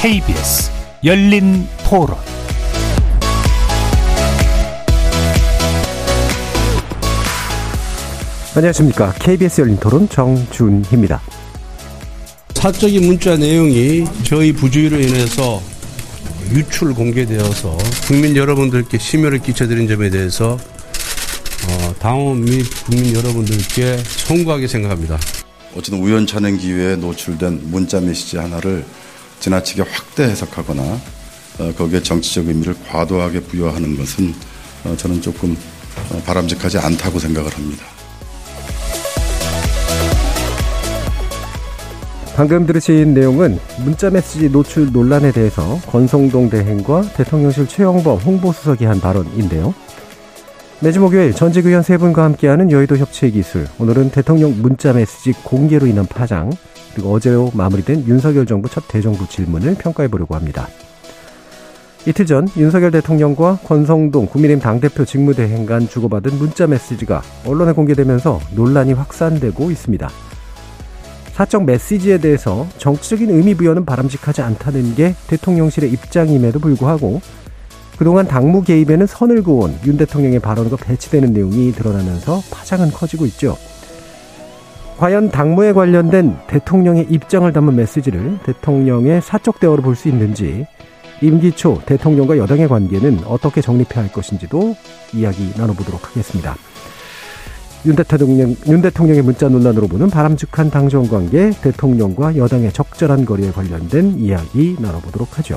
KBS 열린 토론 안녕하십니까. KBS 열린 토론 정준희입니다. 사적인 문자 내용이 저희 부주의로 인해서 유출 공개되어서 국민 여러분들께 심려를 끼쳐드린 점에 대해서 어, 당원 및 국민 여러분들께 송구하게 생각합니다. 어쨌든 우연찮은 기회에 노출된 문자 메시지 하나를 지나치게 확대 해석하거나 어, 거기에 정치적 의미를 과도하게 부여하는 것은 어, 저는 조금 어, 바람직하지 않다고 생각을 합니다. 방금 들으신 내용은 문자메시지 노출 논란에 대해서 권성동 대행과 대통령실 최영범 홍보수석이 한 발언인데요. 매주 목요일 전직 의원 세 분과 함께하는 여의도 협치의 기술. 오늘은 대통령 문자 메시지 공개로 인한 파장, 그리고 어제로 마무리된 윤석열 정부 첫 대정부 질문을 평가해 보려고 합니다. 이틀 전 윤석열 대통령과 권성동 국민의힘 당대표 직무대행 간 주고받은 문자 메시지가 언론에 공개되면서 논란이 확산되고 있습니다. 사적 메시지에 대해서 정치적인 의미 부여는 바람직하지 않다는 게 대통령실의 입장임에도 불구하고 그동안 당무 개입에는 선을 그은 윤 대통령의 발언과 배치되는 내용이 드러나면서 파장은 커지고 있죠. 과연 당무에 관련된 대통령의 입장을 담은 메시지를 대통령의 사적 대화로 볼 수 있는지 임기 초 대통령과 여당의 관계는 어떻게 정립해야 할 것인지도 이야기 나눠보도록 하겠습니다. 윤 대통령, 윤 대통령의 문자 논란으로 보는 바람직한 당정 관계, 대통령과 여당의 적절한 거리에 관련된 이야기 나눠보도록 하죠.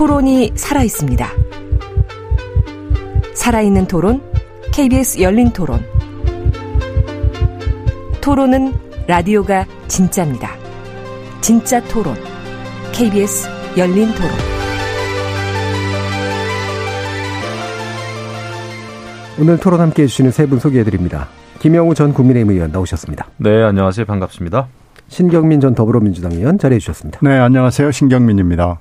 토론이 살아 있습니다. 살아있는 토론, KBS 열린 토론. 토론은 라디오가 진짜입니다. 진짜 토론, KBS 열린 토론. 오늘 토론 함께 해주시는 세 분 소개해드립니다. 김영우 전 국민의힘 의원 나오셨습니다. 네, 안녕하세요. 반갑습니다. 신경민 전 더불어민주당 의원 자리해 주셨습니다. 네, 안녕하세요. 신경민입니다.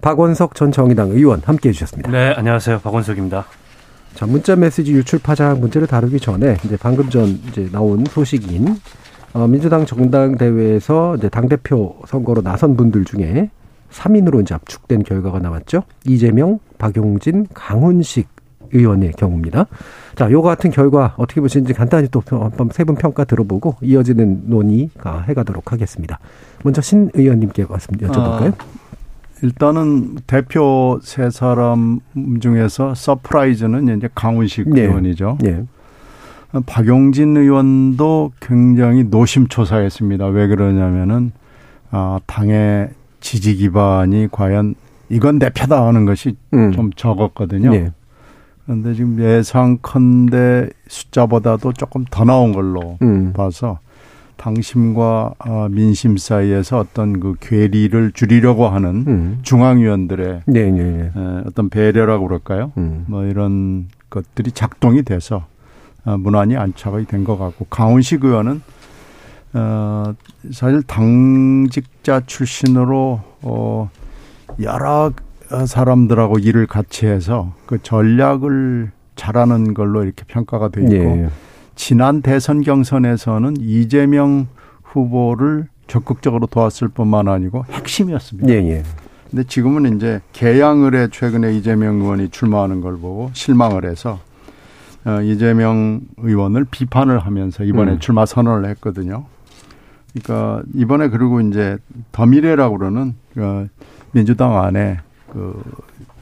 박원석 전 정의당 의원 함께 해주셨습니다. 네, 안녕하세요. 박원석입니다. 자, 문자 메시지 유출 파장 문제를 다루기 전에 이제 방금 전 이제 나온 소식인 어, 민주당 정당 대회에서 이제 당 대표 선거로 나선 분들 중에 3인으로 이제 압축된 결과가 나왔죠. 이재명, 박용진, 강훈식 의원의 경우입니다. 자, 요 같은 결과 어떻게 보시는지 간단히 또 한번 세 분 평가 들어보고 이어지는 논의가 해가도록 하겠습니다. 먼저 신 의원님께 말씀 여쭤볼까요? 아, 일단은 대표 세 사람 중에서 surprise는 이제 강훈식 네. 의원이죠. 네. 박용진 의원도 굉장히 노심초사했습니다. 왜 그러냐면은 아, 당의 지지 기반이 과연 이건 대표다 하는 것이 음. 좀 적었거든요. 네. 그런데 지금 예상컨대 숫자보다도 조금 더 나온 걸로 음. 봐서 당심과 어, 민심 사이에서 어떤 그 괴리를 줄이려고 하는 음. 중앙위원들의 네, 네, 네. 어떤 배려라고 그럴까요? 음. 뭐 이런 것들이 작동이 돼서 어, 문안이 안착이 된 것 같고 강훈식 의원은 어 사실 당직자 출신으로 어 여러 사람들하고 일을 같이 해서 그 전략을 잘하는 걸로 이렇게 평가가 돼 있고 네. 지난 대선 경선에서는 이재명 후보를 적극적으로 도왔을 뿐만 아니고 핵심이었습니다. 예, 예. 근데 지금은 이제 개양을 해 최근에 이재명 의원이 출마하는 걸 보고 실망을 해서 어, 이재명 의원을 비판을 하면서 이번에 음. 출마 선언을 했거든요. 그러니까 이번에 그리고 이제 더미래라고 그러는 어, 민주당 안에 그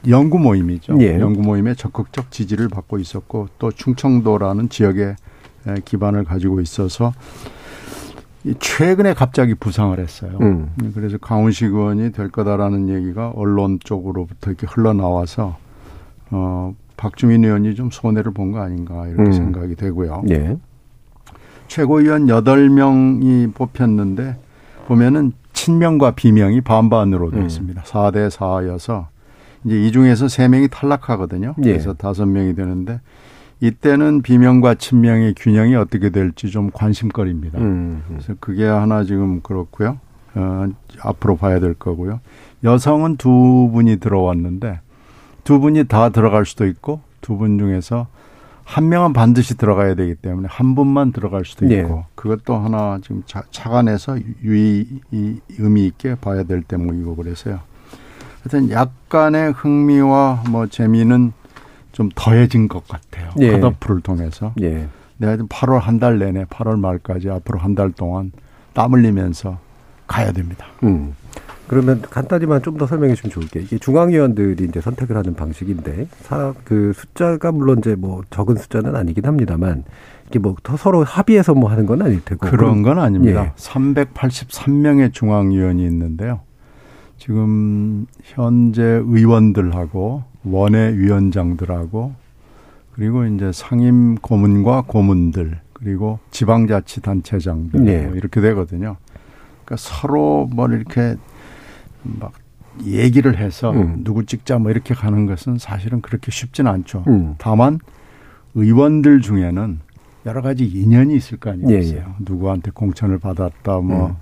연구 모임이죠. 예. 연구 모임에 적극적 지지를 받고 있었고 또 충청도라는 지역에 기반을 가지고 있어서 최근에 갑자기 부상을 했어요. 음. 그래서 강훈식 의원이 될 거다라는 얘기가 언론 쪽으로부터 이렇게 흘러나와서 어 박주민 의원이 좀 손해를 본 거 아닌가 이렇게 음. 생각이 되고요. 예. 최고위원 8명이 뽑혔는데 보면은 친명과 비명이 반반으로 되어 음. 있습니다. 음. 4대 4여서 이제 이 중에서 3명이 탈락하거든요. 예. 그래서 예. 5명이 되는데 이때는 비명과 친명의 균형이 어떻게 될지 좀 관심거리입니다. 음. 그래서 그게 하나 지금 그렇고요. 어, 앞으로 봐야 될 거고요. 여성은 두 분이 들어왔는데 두 분이 다 들어갈 수도 있고 두 분 중에서 한 명은 반드시 들어가야 되기 때문에 한 분만 들어갈 수도 있고 네. 그것도 하나 지금 차, 차관해서 유의 이 의미 있게 봐야 될 대목이고 그래서요. 하여튼 약간의 흥미와 뭐 재미는 좀 더해진 것 같아요. 예. 컷오프를 통해서. 예. 내가 8월 한 달 내내 8월 말까지 앞으로 한 달 동안 땀 흘리면서 가야 됩니다. 음. 그러면 간단히만 좀 더 설명해 주면 좋을 게 이게 중앙위원들이 이제 선택을 하는 방식인데 사, 그 숫자가 물론 이제 뭐 적은 숫자는 아니긴 합니다만 이게 뭐 서로 합의해서 뭐 하는 건 아닐 테고 그런 건 아닙니다. 예. 383명의 중앙위원이 있는데요. 지금 현재 의원들하고 원외 위원장들하고 그리고 이제 상임 고문과 고문들 그리고 지방자치단체장들 네. 뭐 이렇게 되거든요. 그러니까 서로 뭐 이렇게 막 얘기를 해서 음. 누구 찍자 뭐 이렇게 가는 것은 사실은 그렇게 쉽지는 않죠. 음. 다만 의원들 중에는 여러 가지 인연이 있을 거 아니겠어요. 예, 예. 누구한테 공천을 받았다, 뭐 음.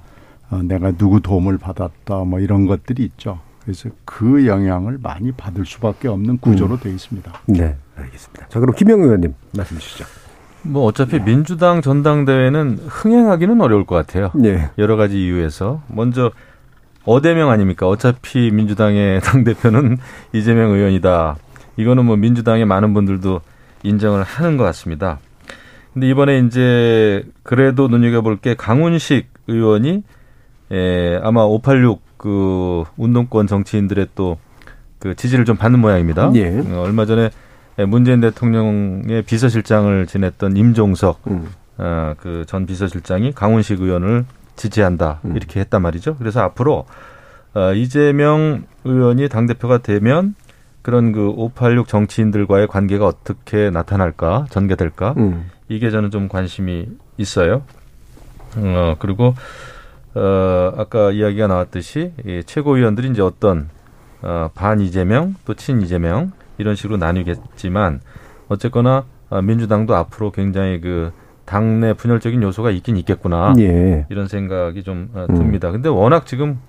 어, 내가 누구 도움을 받았다, 뭐 이런 것들이 있죠. 그래서 그 영향을 많이 받을 수밖에 없는 구조로 음. 되어 있습니다. 네, 알겠습니다. 자, 그럼 김영 의원님 말씀 주시죠. 뭐 어차피 민주당 전당대회는 흥행하기는 어려울 것 같아요. 네. 여러 가지 이유에서 먼저 어대명 아닙니까? 어차피 민주당의 당 대표는 이재명 의원이다. 이거는 뭐 민주당의 많은 분들도 인정을 하는 것 같습니다. 근데 이번에 이제 그래도 눈여겨볼 게 강훈식 의원이 에, 아마 586 그 운동권 정치인들의 또 그 지지를 좀 받는 모양입니다. 예. 어, 얼마 전에 문재인 대통령의 비서실장을 지냈던 임종석 음. 어, 그전 비서실장이 강훈식 의원을 지지한다 음. 이렇게 했단 말이죠. 그래서 앞으로 어, 이재명 의원이 당 대표가 되면 그런 그 586 정치인들과의 관계가 어떻게 나타날까 전개될까 음. 이게 저는 좀 관심이 있어요. 어 그리고 어, 아까 이야기가 나왔듯이 이 최고위원들이 이제 어떤 어, 반 이재명 또 친 이재명 이런 식으로 나뉘겠지만 어쨌거나 어, 민주당도 앞으로 굉장히 그 당내 분열적인 요소가 있긴 있겠구나 예. 이런 생각이 좀 어, 듭니다. 음. 근데 워낙 지금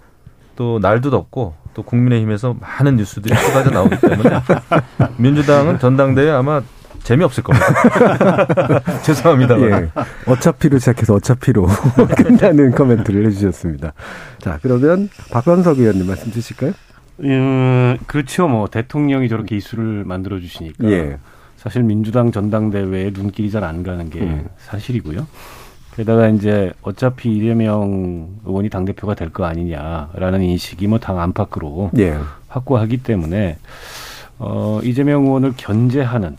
또 날도 덥고 또 국민의힘에서 많은 뉴스들이 쏟아져 나오기 때문에 민주당은 전당대회 아마 재미없을 겁니다. 죄송합니다. 예. 어차피로 시작해서 어차피로 끝나는 코멘트를 해주셨습니다. 자, 그러면 박원석 의원님 말씀 주실까요? 음, 그렇죠. 뭐 대통령이 저렇게 이슈를 만들어 주시니까 예. 사실 민주당 전당대회에 눈길이 잘 안 가는 게 음. 사실이고요. 게다가 이제 어차피 이재명 의원이 당 대표가 될 거 아니냐라는 인식이 뭐 당 안팎으로 예. 확고하기 때문에 어 이재명 의원을 견제하는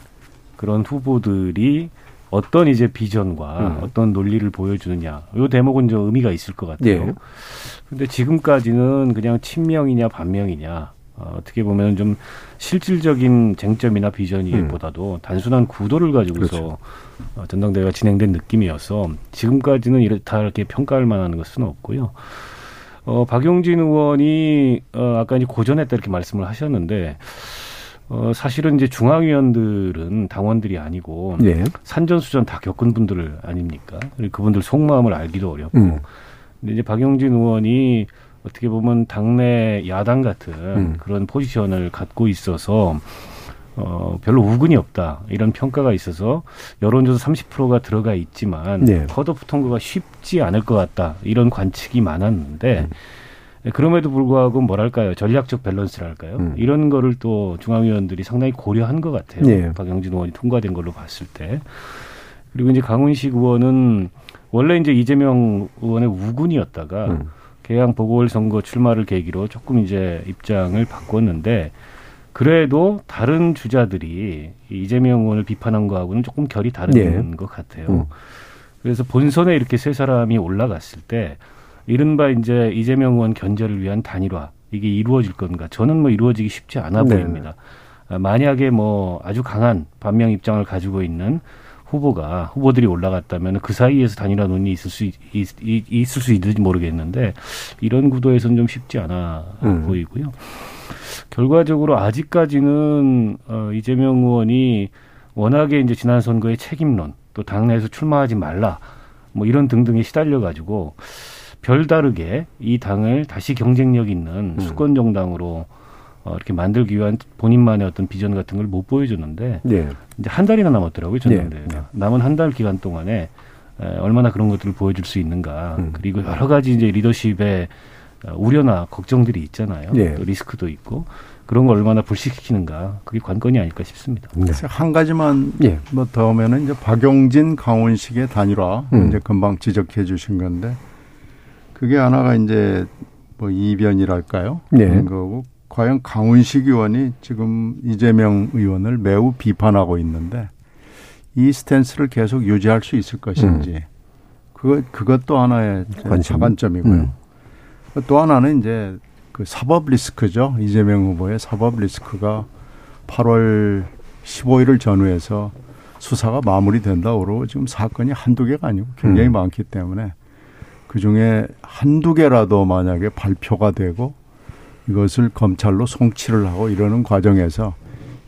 그런 후보들이 어떤 이제 비전과 음. 어떤 논리를 보여주느냐. 요 대목은 좀 의미가 있을 것 같아요. 예. 근데 지금까지는 그냥 친명이냐 반명이냐. 어, 어떻게 보면 좀 실질적인 쟁점이나 비전이보다도 음. 단순한 구도를 가지고서 그렇죠. 어, 전당대회가 진행된 느낌이어서 지금까지는 이렇다 이렇게 평가할 만한 것은 없고요. 어, 박용진 의원이 어, 아까 이제 고전했다 이렇게 말씀을 하셨는데 어, 사실은 이제 중앙위원들은 당원들이 아니고 예. 산전수전 다 겪은 분들 아닙니까? 그분들 속마음을 알기도 어렵고. 음. 근데 이제 박용진 의원이 어떻게 보면 당내 야당 같은 음. 그런 포지션을 갖고 있어서 어, 별로 우근이 없다. 이런 평가가 있어서 여론조사 30%가 들어가 있지만 네. 컷오프 통과가 쉽지 않을 것 같다. 이런 관측이 많았는데 음. 네, 그럼에도 불구하고 뭐랄까요 전략적 밸런스랄까요 음. 이런 거를 또 중앙위원들이 상당히 고려한 것 같아요. 네. 박영진 의원이 통과된 걸로 봤을 때 그리고 이제 강훈식 의원은 원래 이제 이재명 의원의 우군이었다가 음. 개항 보궐선거 출마를 계기로 조금 이제 입장을 바꿨는데 그래도 다른 주자들이 이재명 의원을 비판한 거하고는 조금 결이 다른 네. 것 같아요. 음. 그래서 본선에 이렇게 세 사람이 올라갔을 때 이른바 이제 이재명 의원 견제를 위한 단일화 이게 이루어질 건가? 저는 뭐 이루어지기 쉽지 않아 네. 보입니다. 아, 만약에 뭐 아주 강한 반명 입장을 가지고 있는 후보가 후보들이 올라갔다면 그 사이에서 단일화 논의 있을 수 있, 있을 수 있는지 모르겠는데 이런 구도에서는 좀 쉽지 않아 음. 보이고요. 결과적으로 아직까지는 어, 이재명 의원이 워낙에 이제 지난 선거의 책임론 또 당내에서 출마하지 말라 뭐 이런 등등에 시달려 가지고 별다르게 이 당을 다시 경쟁력 있는 음. 수권 정당으로 어, 이렇게 만들기 위한 본인만의 어떤 비전 같은 걸 못 보여줬는데 네. 이제 한 달이나 남았더라고요 전당대회가 네. 남은 한 달 기간 동안에 에, 얼마나 그런 것들을 보여줄 수 있는가 음. 그리고 여러 가지 이제 리더십의 어, 우려나 걱정들이 있잖아요 네. 또 리스크도 있고 그런 걸 얼마나 불식시키는가 그게 관건이 아닐까 싶습니다. 네. 한 가지만 예. 뭐더 하면은 이제 박용진 강원식의 단일화 음. 이제 금방 지적해 주신 건데 그게 하나가 이제 뭐 이변이랄까요? 네. 그런 거고 과연 강훈식 의원이 지금 이재명 의원을 매우 비판하고 있는데 이 스탠스를 계속 유지할 수 있을 것인지 음. 그것 그것도 하나의 관점이고요. 음. 또 하나는 이제 그 사법 리스크죠. 이재명 후보의 사법 리스크가 8월 15일을 전후해서 수사가 마무리된다고 지금 사건이 한두 개가 아니고 굉장히 음. 많기 때문에 그 중에 한두 개라도 만약에 발표가 되고 이것을 검찰로 송치를 하고 이러는 과정에서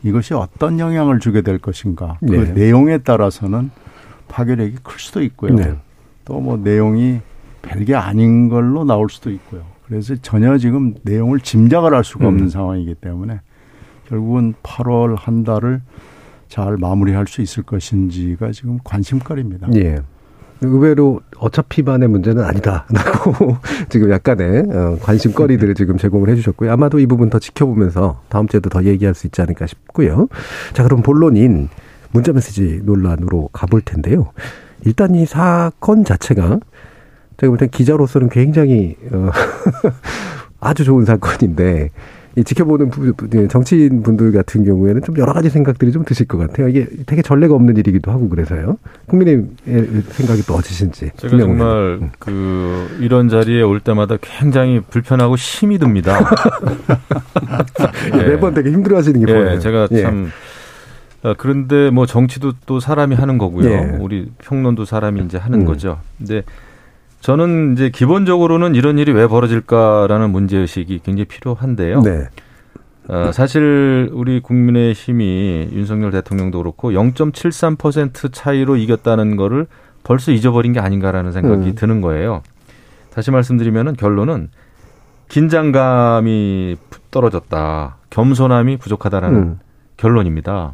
이것이 어떤 영향을 주게 될 것인가. 그 네. 그 내용에 따라서는 파괴력이 클 수도 있고요. 네. 또뭐 내용이 별게 아닌 걸로 나올 수도 있고요. 그래서 전혀 지금 내용을 짐작을 할 수가 없는 음. 상황이기 때문에 결국은 8월 한 달을 잘 마무리할 수 있을 것인지가 지금 관심거리입니다. 예. 의외로 어차피만의 문제는 아니다라고 지금 약간의 어, 관심거리들을 지금 제공을 해주셨고요. 아마도 이 부분 더 지켜보면서 다음 주에도 더 얘기할 수 있지 않을까 싶고요. 자, 그럼 본론인 문자메시지 논란으로 가볼 텐데요. 일단 이 사건 자체가 제가 볼 땐 기자로서는 굉장히 어, 아주 좋은 사건인데 이 지켜보는 예, 정치인 분들 같은 경우에는 좀 여러 가지 생각들이 좀 드실 것 같아요. 이게 되게 전례가 없는 일이기도 하고 그래서요. 국민의힘의 생각이 또 어떠신지. 제가 정말 음. 그 이런 자리에 올 때마다 굉장히 불편하고 힘이 듭니다. 예. 매번 되게 힘들어하시는 게 예, 보여요. 제가 예. 참 예. 그런데 뭐 정치도 또 사람이 하는 거고요. 예. 우리 평론도 사람이 이제 하는 음. 거죠. 근데 저는 이제 기본적으로는 이런 일이 왜 벌어질까라는 문제의식이 굉장히 필요한데요. 네. 어, 사실 우리 국민의 힘이 윤석열 대통령도 그렇고 0.73% 차이로 이겼다는 거를 벌써 잊어버린 게 아닌가라는 생각이 음. 드는 거예요. 다시 말씀드리면은 결론은 긴장감이 떨어졌다. 겸손함이 부족하다라는 음. 결론입니다.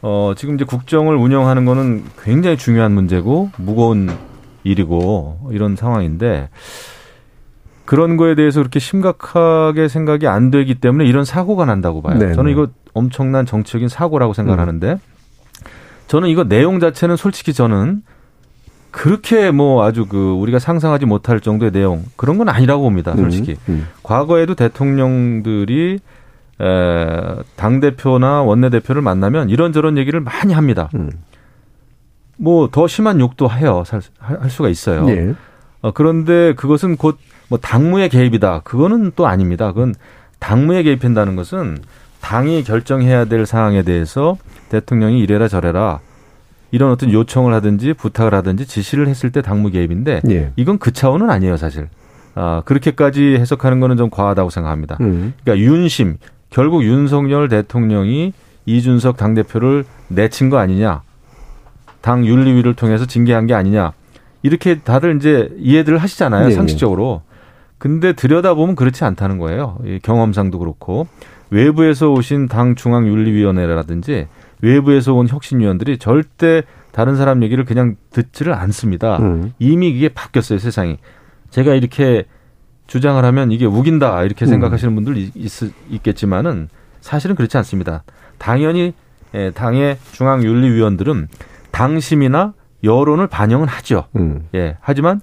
어, 지금 이제 국정을 운영하는 거는 굉장히 중요한 문제고 무거운 일이고 이런 상황인데 그런 거에 대해서 그렇게 심각하게 생각이 안 되기 때문에 이런 사고가 난다고 봐요. 네네. 저는 이거 엄청난 정치적인 사고라고 생각하는데 음. 저는 이거 내용 자체는 솔직히 저는 그렇게 뭐 아주 그 우리가 상상하지 못할 정도의 내용 그런 건 아니라고 봅니다. 솔직히 음, 음. 과거에도 대통령들이 에, 당 대표나 원내 대표를 만나면 이런저런 얘기를 많이 합니다. 음. 뭐더 심한 욕도 해요. 할 수가 있어요. 네. 어, 그런데 그것은 곧 뭐 당무의 개입이다. 그거는 또 아닙니다. 그건 당무에 개입한다는 것은 당이 결정해야 될 사항에 대해서 대통령이 이래라 저래라 이런 어떤 요청을 하든지 부탁을 하든지 지시를 했을 때 당무 개입인데 예. 이건 그 차원은 아니에요 사실. 아 그렇게까지 해석하는 거는 좀 과하다고 생각합니다. 음. 그러니까 윤심 결국 윤석열 대통령이 이준석 당 대표를 내친 거 아니냐 당 윤리위를 통해서 징계한 게 아니냐. 이렇게 다들 이제 이해들을 하시잖아요. 네, 상식적으로. 근데 들여다보면 그렇지 않다는 거예요. 경험상도 그렇고. 외부에서 오신 당 중앙윤리위원회라든지 외부에서 온 혁신위원들이 절대 다른 사람 얘기를 그냥 듣지를 않습니다. 음. 이미 이게 바뀌었어요, 세상이. 제가 이렇게 주장을 하면 이게 우긴다 이렇게 음. 생각하시는 분들 있, 있겠지만은 사실은 그렇지 않습니다. 당연히 예, 당의 중앙윤리위원들은 당심이나 여론을 반영은 하죠. 음. 예. 하지만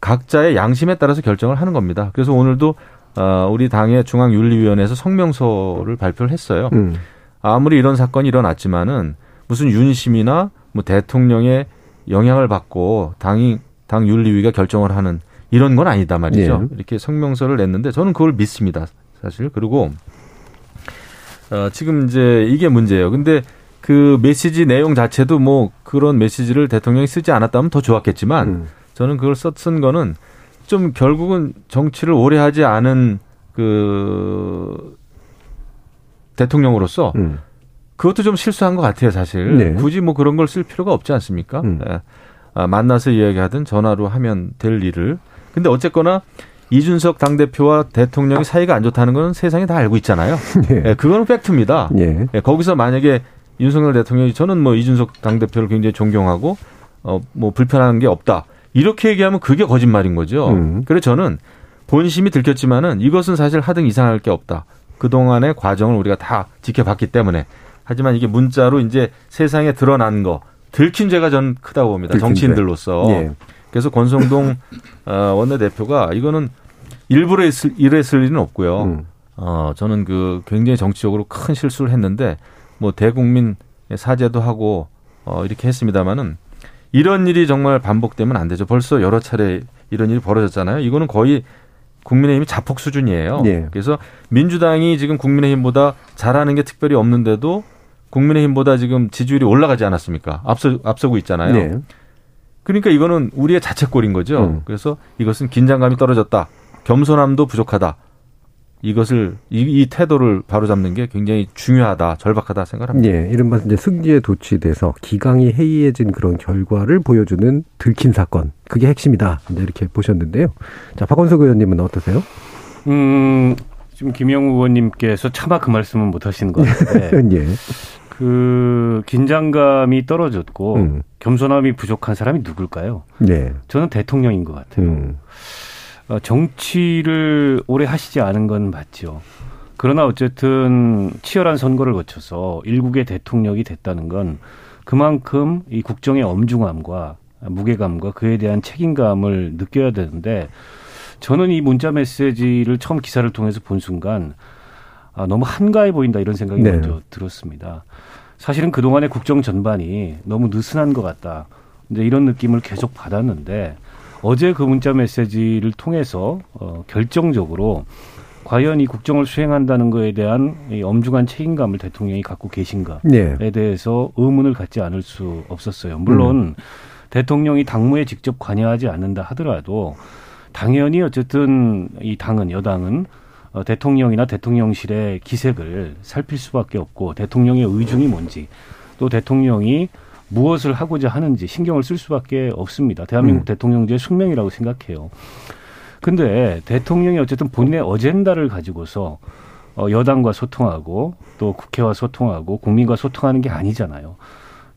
각자의 양심에 따라서 결정을 하는 겁니다. 그래서 오늘도 어, 우리 당의 중앙윤리위원회에서 성명서를 발표를 했어요. 음. 아무리 이런 사건이 일어났지만은 무슨 윤심이나 뭐 대통령의 영향을 받고 당이 당 윤리위가 결정을 하는 이런 건 아니다 말이죠. 예. 이렇게 성명서를 냈는데 저는 그걸 믿습니다. 사실 그리고 어, 지금 이제 이게 문제예요. 근데 그 메시지 내용 자체도 뭐 그런 메시지를 대통령이 쓰지 않았다면 더 좋았겠지만 음. 저는 그걸 썼쓴 거는 좀 결국은 정치를 오래 하지 않은 그 대통령으로서 음. 그것도 좀 실수한 것 같아요, 사실. 네. 굳이 뭐 그런 걸 쓸 필요가 없지 않습니까? 음. 네. 아, 만나서 이야기하든 전화로 하면 될 일을. 근데 어쨌거나 이준석 당대표와 대통령이 사이가 안 좋다는 건 세상이 다 알고 있잖아요. 네. 네, 그거는 팩트입니다. 네. 네, 거기서 만약에 윤석열 대통령이 저는 뭐 이준석 당대표를 굉장히 존경하고 어, 뭐 불편한 게 없다. 이렇게 얘기하면 그게 거짓말인 거죠. 음. 그래서 저는 본심이 들켰지만은 이것은 사실 하등 이상할 게 없다. 그동안의 과정을 우리가 다 지켜봤기 때문에. 하지만 이게 문자로 이제 세상에 드러난 거 들킨 죄가 전 크다고 봅니다. 정치인들로서. 예. 그래서 권성동 어, 원내대표가 이거는 일부러 했을, 이랬을 일은 없고요. 음. 어, 저는 그 굉장히 정치적으로 큰 실수를 했는데 뭐 대국민 사죄도 하고 어, 이렇게 했습니다마는 이런 일이 정말 반복되면 안 되죠. 벌써 여러 차례 이런 일이 벌어졌잖아요. 이거는 거의 국민의힘이 자폭 수준이에요. 네. 그래서 민주당이 지금 국민의힘보다 잘하는 게 특별히 없는데도 국민의힘보다 지금 지지율이 올라가지 않았습니까? 앞서 앞서고 있잖아요. 네. 그러니까 이거는 우리의 자책골인 거죠. 음. 그래서 이것은 긴장감이 떨어졌다. 겸손함도 부족하다. 이것을 이, 이 태도를 바로잡는 게 굉장히 중요하다, 절박하다 생각합니다. 예, 이른바 이제 승기에 도취돼서 기강이 해이해진 그런 결과를 보여주는 들킨 사건, 그게 핵심이다. 이제 이렇게 보셨는데요. 자, 박원석 의원님은 어떠세요? 음, 지금 김영우 의원님께서 차마 그 말씀은 못 하시는 것 같은데. 예. 그 긴장감이 떨어졌고 음. 겸손함이 부족한 사람이 누굴까요? 네. 저는 대통령인 것 같아요. 음. 어, 정치를 오래 하시지 않은 건 맞죠. 그러나 어쨌든 치열한 선거를 거쳐서 일국의 대통령이 됐다는 건 그만큼 이 국정의 엄중함과 무게감과 그에 대한 책임감을 느껴야 되는데 저는 이 문자 메시지를 처음 기사를 통해서 본 순간 아, 너무 한가해 보인다 이런 생각이 네. 먼저 들었습니다. 사실은 그동안의 국정 전반이 너무 느슨한 것 같다. 이제 이런 느낌을 계속 받았는데 어제 그 문자 메시지를 통해서 어, 결정적으로 과연 이 국정을 수행한다는 것에 대한 이 엄중한 책임감을 대통령이 갖고 계신가에 네. 대해서 의문을 갖지 않을 수 없었어요. 물론 음. 대통령이 당무에 직접 관여하지 않는다 하더라도 당연히 어쨌든 이 당은 여당은 어, 대통령이나 대통령실의 기색을 살필 수밖에 없고 대통령의 의중이 뭔지 또 대통령이 무엇을 하고자 하는지 신경을 쓸 수밖에 없습니다. 대한민국 음. 대통령제의 숙명이라고 생각해요. 근데 대통령이 어쨌든 본인의 어젠다를 가지고서 어, 여당과 소통하고 또 국회와 소통하고 국민과 소통하는 게 아니잖아요.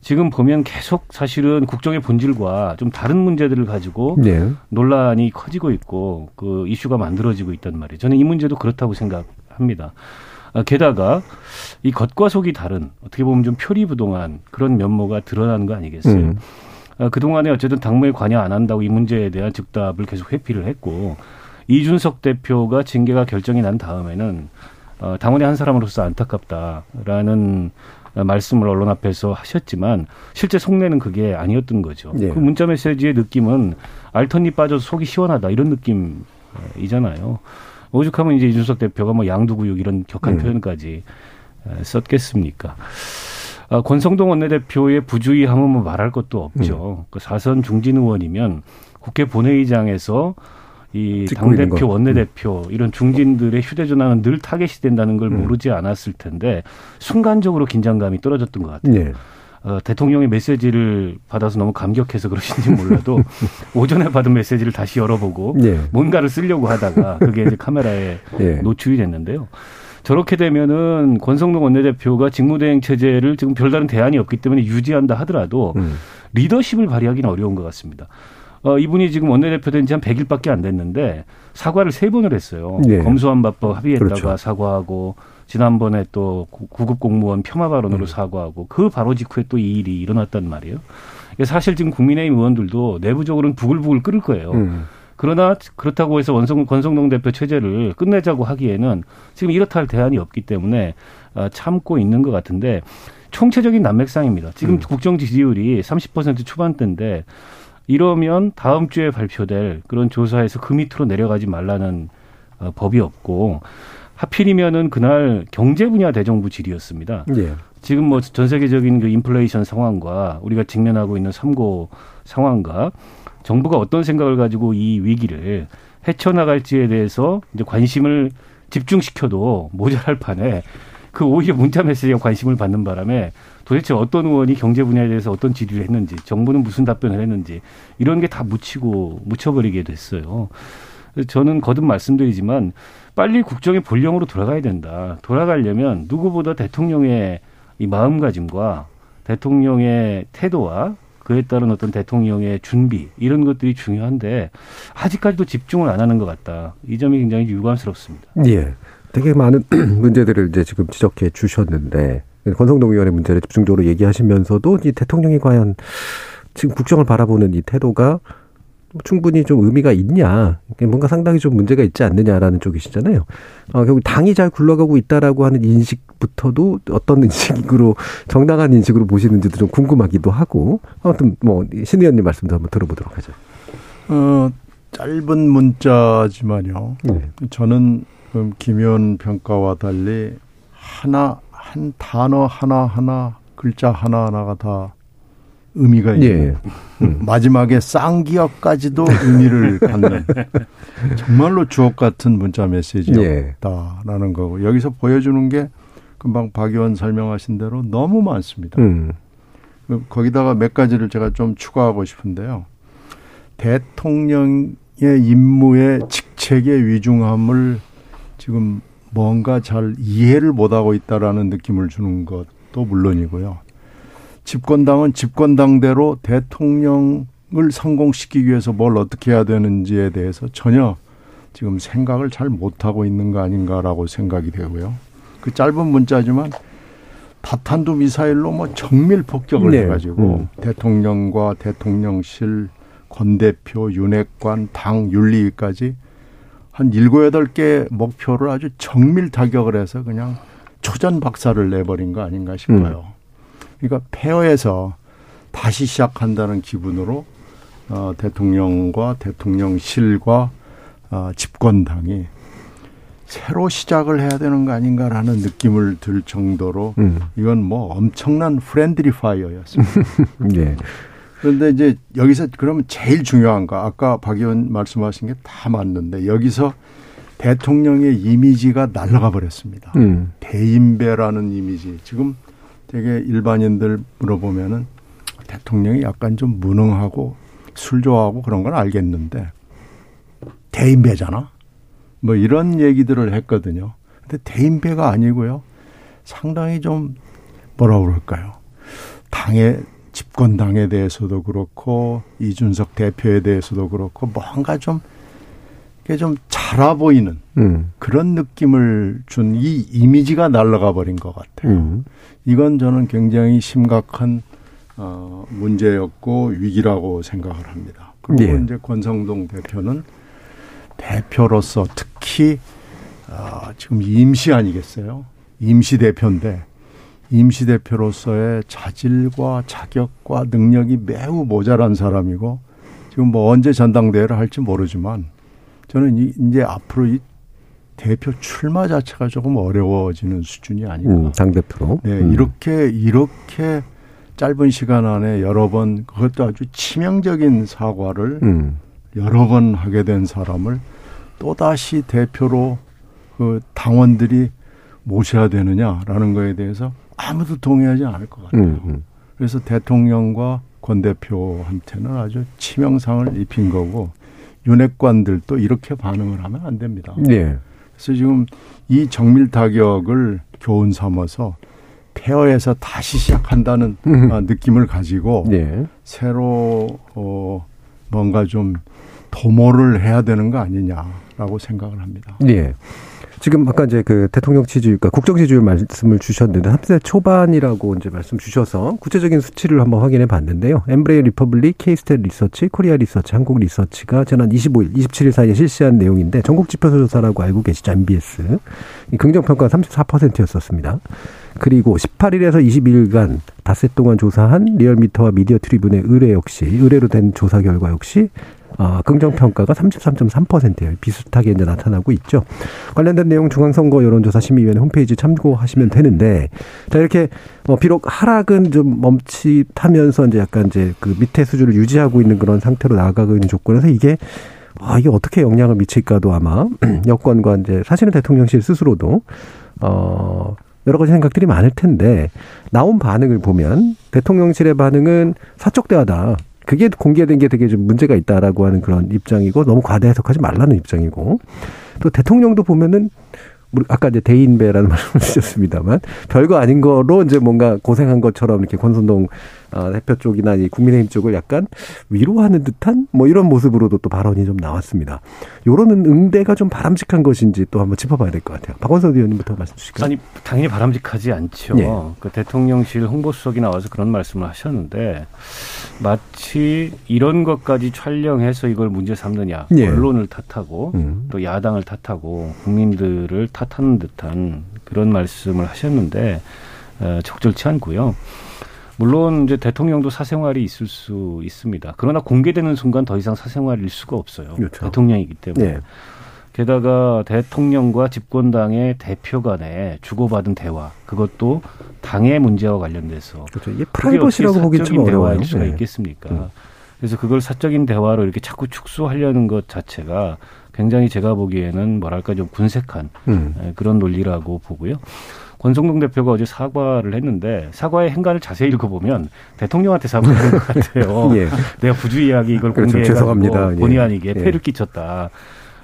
지금 보면 계속 사실은 국정의 본질과 좀 다른 문제들을 가지고 네. 논란이 커지고 있고 그 이슈가 만들어지고 있단 말이에요. 저는 이 문제도 그렇다고 생각합니다. 아, 게다가 이 겉과 속이 다른 어떻게 보면 좀 표리부동한 그런 면모가 드러나는 거 아니겠어요? 음. 아, 그동안에 어쨌든 당무에 관여 안 한다고 이 문제에 대한 즉답을 계속 회피를 했고 이준석 대표가 징계가 결정이 난 다음에는 어, 당원의 한 사람으로서 안타깝다라는 말씀을 언론 앞에서 하셨지만 실제 속내는 그게 아니었던 거죠. 네. 그 문자 메시지의 느낌은 알턴니 빠져서 속이 시원하다 이런 느낌이잖아요. 오죽하면 이제 이준석 대표가 뭐 양두구육 이런 격한 음. 표현까지 썼겠습니까? 아, 권성동 원내대표의 부주의함은 뭐 말할 것도 없죠. 음. 그 사선 중진 의원이면 국회 본회의장에서 이 당대표, 원내대표 음. 이런 중진들의 휴대전화는 늘 타겟이 된다는 걸 음. 모르지 않았을 텐데 순간적으로 긴장감이 떨어졌던 것 같아요. 네. 어, 대통령의 메시지를 받아서 너무 감격해서 그러신지 몰라도 오전에 받은 메시지를 다시 열어보고 네. 뭔가를 쓰려고 하다가 그게 이제 카메라에 네. 노출이 됐는데요. 저렇게 되면은 권성동 원내대표가 직무대행 체제를 지금 별다른 대안이 없기 때문에 유지한다 하더라도 음. 리더십을 발휘하기는 어려운 것 같습니다. 어, 이분이 지금 원내대표 된 지 한 100일밖에 안 됐는데 사과를 세 번을 했어요. 네. 검수완박법 합의했다가 그렇죠. 사과하고 지난번에 또 구급 공무원 폄하 발언으로 음. 사과하고 그 바로 직후에 또 이 일이 일어났단 말이에요. 사실 지금 국민의힘 의원들도 내부적으로는 부글부글 끓을 거예요. 음. 그러나 그렇다고 해서 원성 권성동 대표 체제를 끝내자고 하기에는 지금 이렇다 할 대안이 없기 때문에 어, 참고 있는 것 같은데 총체적인 난맥상입니다. 지금 음. 국정 지지율이 30% 초반대인데 이러면 다음 주에 발표될 그런 조사에서 그 밑으로 내려가지 말라는 어, 법이 없고 하필이면은 그날 경제 분야 대정부 질의였습니다. 예. 지금 뭐 전 세계적인 그 인플레이션 상황과 우리가 직면하고 있는 삼고 상황과 정부가 어떤 생각을 가지고 이 위기를 헤쳐나갈지에 대해서 이제 관심을 집중시켜도 모자랄 판에 그 오히려 문자 메시지에 관심을 받는 바람에 도대체 어떤 의원이 경제 분야에 대해서 어떤 질의를 했는지 정부는 무슨 답변을 했는지 이런 게 다 묻히고 묻혀버리게 됐어요. 저는 거듭 말씀드리지만 빨리 국정의 본령으로 돌아가야 된다. 돌아가려면 누구보다 대통령의 이 마음가짐과 대통령의 태도와 그에 따른 어떤 대통령의 준비 이런 것들이 중요한데 아직까지도 집중을 안 하는 것 같다. 이 점이 굉장히 유감스럽습니다. 예. 되게 많은 문제들을 이제 지금 지적해 주셨는데 권성동 의원의 문제를 집중적으로 얘기하시면서도 이 대통령이 과연 지금 국정을 바라보는 이 태도가 충분히 좀 의미가 있냐, 뭔가 상당히 좀 문제가 있지 않느냐라는 쪽이시잖아요. 어, 결국 당이 잘 굴러가고 있다라고 하는 인식부터도 어떤 인식으로 정당한 인식으로 보시는지도 좀 궁금하기도 하고 아무튼 뭐신 의원님 말씀도 한번 들어보도록 하죠. 어, 짧은 문자지만요. 네. 저는 김 의원 평가와 달리 하나 한 단어 하나 하나 글자 하나 하나가 다 의미가 있는 예. 음. 마지막에 쌍기역까지도 의미를 갖는 정말로 주옥 같은 문자 메시지였다라는 예. 거고 여기서 보여주는 게 금방 박 의원 설명하신 대로 너무 많습니다. 음. 그 거기다가 몇 가지를 제가 좀 추가하고 싶은데요. 대통령의 임무의 직책의 위중함을 지금 뭔가 잘 이해를 못하고 있다라는 느낌을 주는 것도 물론이고요. 집권당은 집권당대로 대통령을 성공시키기 위해서 뭘 어떻게 해야 되는지에 대해서 전혀 지금 생각을 잘 못하고 있는 거 아닌가라고 생각이 되고요. 그 짧은 문자지만 다탄두 미사일로 뭐 정밀 폭격을 네. 해가지고 음. 대통령과 대통령실 권 대표 윤핵관 당 윤리위까지 한 일곱 여덟 개 목표를 아주 정밀 타격을 해서 그냥 초전 박살을 내버린 거 아닌가 싶어요. 음. 그러니까 폐허에서 다시 시작한다는 기분으로 어, 대통령과 대통령실과 어, 집권당이 새로 시작을 해야 되는 거 아닌가라는 느낌을 들 정도로 음. 이건 뭐 엄청난 friendly fire였습니다. 예. 그런데 이제 여기서 그러면 제일 중요한 거 아까 박 의원 말씀하신 게 다 맞는데 여기서 대통령의 이미지가 날아가 버렸습니다. 음. 대인배라는 이미지. 지금 되게 일반인들 물어보면은 대통령이 약간 좀 무능하고 술 좋아하고 그런 건 알겠는데 대인배잖아. 뭐 이런 얘기들을 했거든요. 근데 대인배가 아니고요. 상당히 좀 뭐라 그럴까요? 당의 집권당에 대해서도 그렇고 이준석 대표에 대해서도 그렇고 뭔가 좀 이게 좀 자라 보이는 음. 그런 느낌을 준 이 이미지가 날아가 버린 것 같아요. 음. 이건 저는 굉장히 심각한 어, 문제였고 위기라고 생각을 합니다. 그리고 예. 이제 권성동 대표는 대표로서 특히 어, 지금 임시 아니겠어요? 임시 대표인데 임시 대표로서의 자질과 자격과 능력이 매우 모자란 사람이고 지금 뭐 언제 전당대회를 할지 모르지만 저는 이제 앞으로 이 대표 출마 자체가 조금 어려워지는 수준이 아닌가. 음, 당 대표로. 네, 음. 이렇게 이렇게 짧은 시간 안에 여러 번 그것도 아주 치명적인 사과를 음. 여러 번 하게 된 사람을 또 다시 대표로 그 당원들이 모셔야 되느냐라는 거에 대해서 아무도 동의하지 않을 것 같아요. 음, 음. 그래서 대통령과 권 대표한테는 아주 치명상을 입힌 거고 윤핵관들도 이렇게 반응을 하면 안 됩니다. 네. 그래서 지금 이 정밀 타격을 교훈 삼아서 폐허에서 다시 시작한다는 음. 아, 느낌을 가지고 네. 새로 어 뭔가 좀 도모를 해야 되는 거 아니냐라고 생각을 합니다. 네. 지금 아까 이제 그 대통령 지지율, 그러니까 국정 지지율 말씀을 주셨는데 3세 초반이라고 이제 말씀 주셔서 구체적인 수치를 한번 확인해 봤는데요. 엠브레인 퍼블릭, 케이스탯 리서치, 코리아 리서치, 한국 리서치가 지난 25일, 27일 사이에 실시한 내용인데 전국 지표 조사라고 알고 계시죠? NBS. 긍정 평가 34%였었습니다. 그리고 18일에서 22일간 닷새 동안 조사한 리얼미터와 미디어 트리뷴의 의뢰 역시 의뢰로 된 조사 결과 역시 아, 긍정평가가 33.3%예요. 비슷하게 이제 나타나고 있죠. 관련된 내용 중앙선거 여론조사 심의위원회 홈페이지 참고하시면 되는데, 자, 이렇게, 뭐, 비록 하락은 좀 멈칫하면서 이제 약간 이제 그 밑에 수준을 유지하고 있는 그런 상태로 나아가고 있는 조건에서 이게 아, 이게 어떻게 영향을 미칠까도 아마 여권과 이제 사실은 대통령실 스스로도 어 여러 가지 생각들이 많을 텐데 나온 반응을 보면 대통령실의 반응은 사적 대화다. 그게 공개된 게 되게 좀 문제가 있다라고 하는 그런 입장이고 너무 과대 해석하지 말라는 입장이고 또 대통령도 보면은 아까 이제 대인배라는 말씀을 주셨습니다만 별거 아닌 거로 이제 뭔가 고생한 것처럼 이렇게 권선동 어, 대표 쪽이나 이 국민의힘 쪽을 약간 위로하는 듯한 뭐 이런 모습으로도 또 발언이 좀 나왔습니다. 요런 응대가 좀 바람직한 것인지 또 한번 짚어봐야 될 것 같아요. 박원석 의원님부터 말씀 주실까요? 아니 당연히 바람직하지 않죠. 예. 그 대통령실 홍보수석이 나와서 그런 말씀을 하셨는데 마치 이런 것까지 촬영해서 이걸 문제 삼느냐 예. 언론을 탓하고 음. 또 야당을 탓하고 국민들을 탓하는 듯한 그런 말씀을 하셨는데 어, 적절치 않고요. 물론 이제 대통령도 사생활이 있을 수 있습니다. 그러나 공개되는 순간 더 이상 사생활일 수가 없어요. 그렇죠. 대통령이기 때문에. 네. 게다가 대통령과 집권당의 대표 간에 주고받은 대화, 그것도 당의 문제와 관련돼서 그렇죠. 이게 프라이버시라고 보기 좀 어려워요. 수가 네. 있겠습니까? 음. 그래서 그걸 사적인 대화로 이렇게 자꾸 축소하려는 것 자체가 굉장히 제가 보기에는 뭐랄까 좀 군색한 음. 예, 그런 논리라고 보고요. 권성동 대표가 어제 사과를 했는데 사과의 행간을 자세히 읽어보면 대통령한테 사과한 것 같아요. 예. 내가 부주의하게 이걸 그렇죠. 공개해서 예. 본의 아니게 예. 폐를 끼쳤다.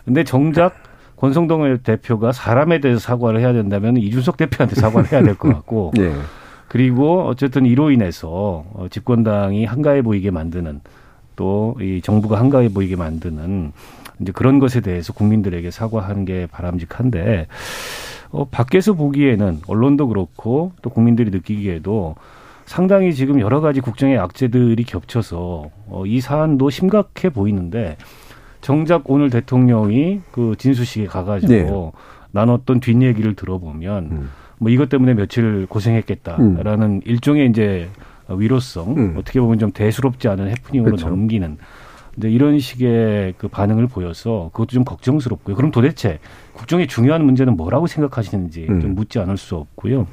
근데 정작 권성동 대표가 사람에 대해서 사과를 해야 된다면 이준석 대표한테 사과를 해야 될 것 같고 예. 그리고 어쨌든 이로 인해서 어, 집권당이 한가해 보이게 만드는 또 이 정부가 한가해 보이게 만드는 이제 그런 것에 대해서 국민들에게 사과하는 게 바람직한데 어, 밖에서 보기에는 언론도 그렇고 또 국민들이 느끼기에도 상당히 지금 여러 가지 국정의 악재들이 겹쳐서 어, 이 사안도 심각해 보이는데 정작 오늘 대통령이 그 진수식에 가가지고 네. 나눴던 뒷얘기를 들어보면 음. 뭐 이것 때문에 며칠 고생했겠다라는 음. 일종의 이제 위로성 음. 어떻게 보면 좀 대수롭지 않은 해프닝으로 그렇죠. 넘기는 이제 이런 식의 그 반응을 보여서 그것도 좀 걱정스럽고요. 그럼 도대체 국정의 중요한 문제는 뭐라고 생각하시는지 음. 좀 묻지 않을 수 없고요.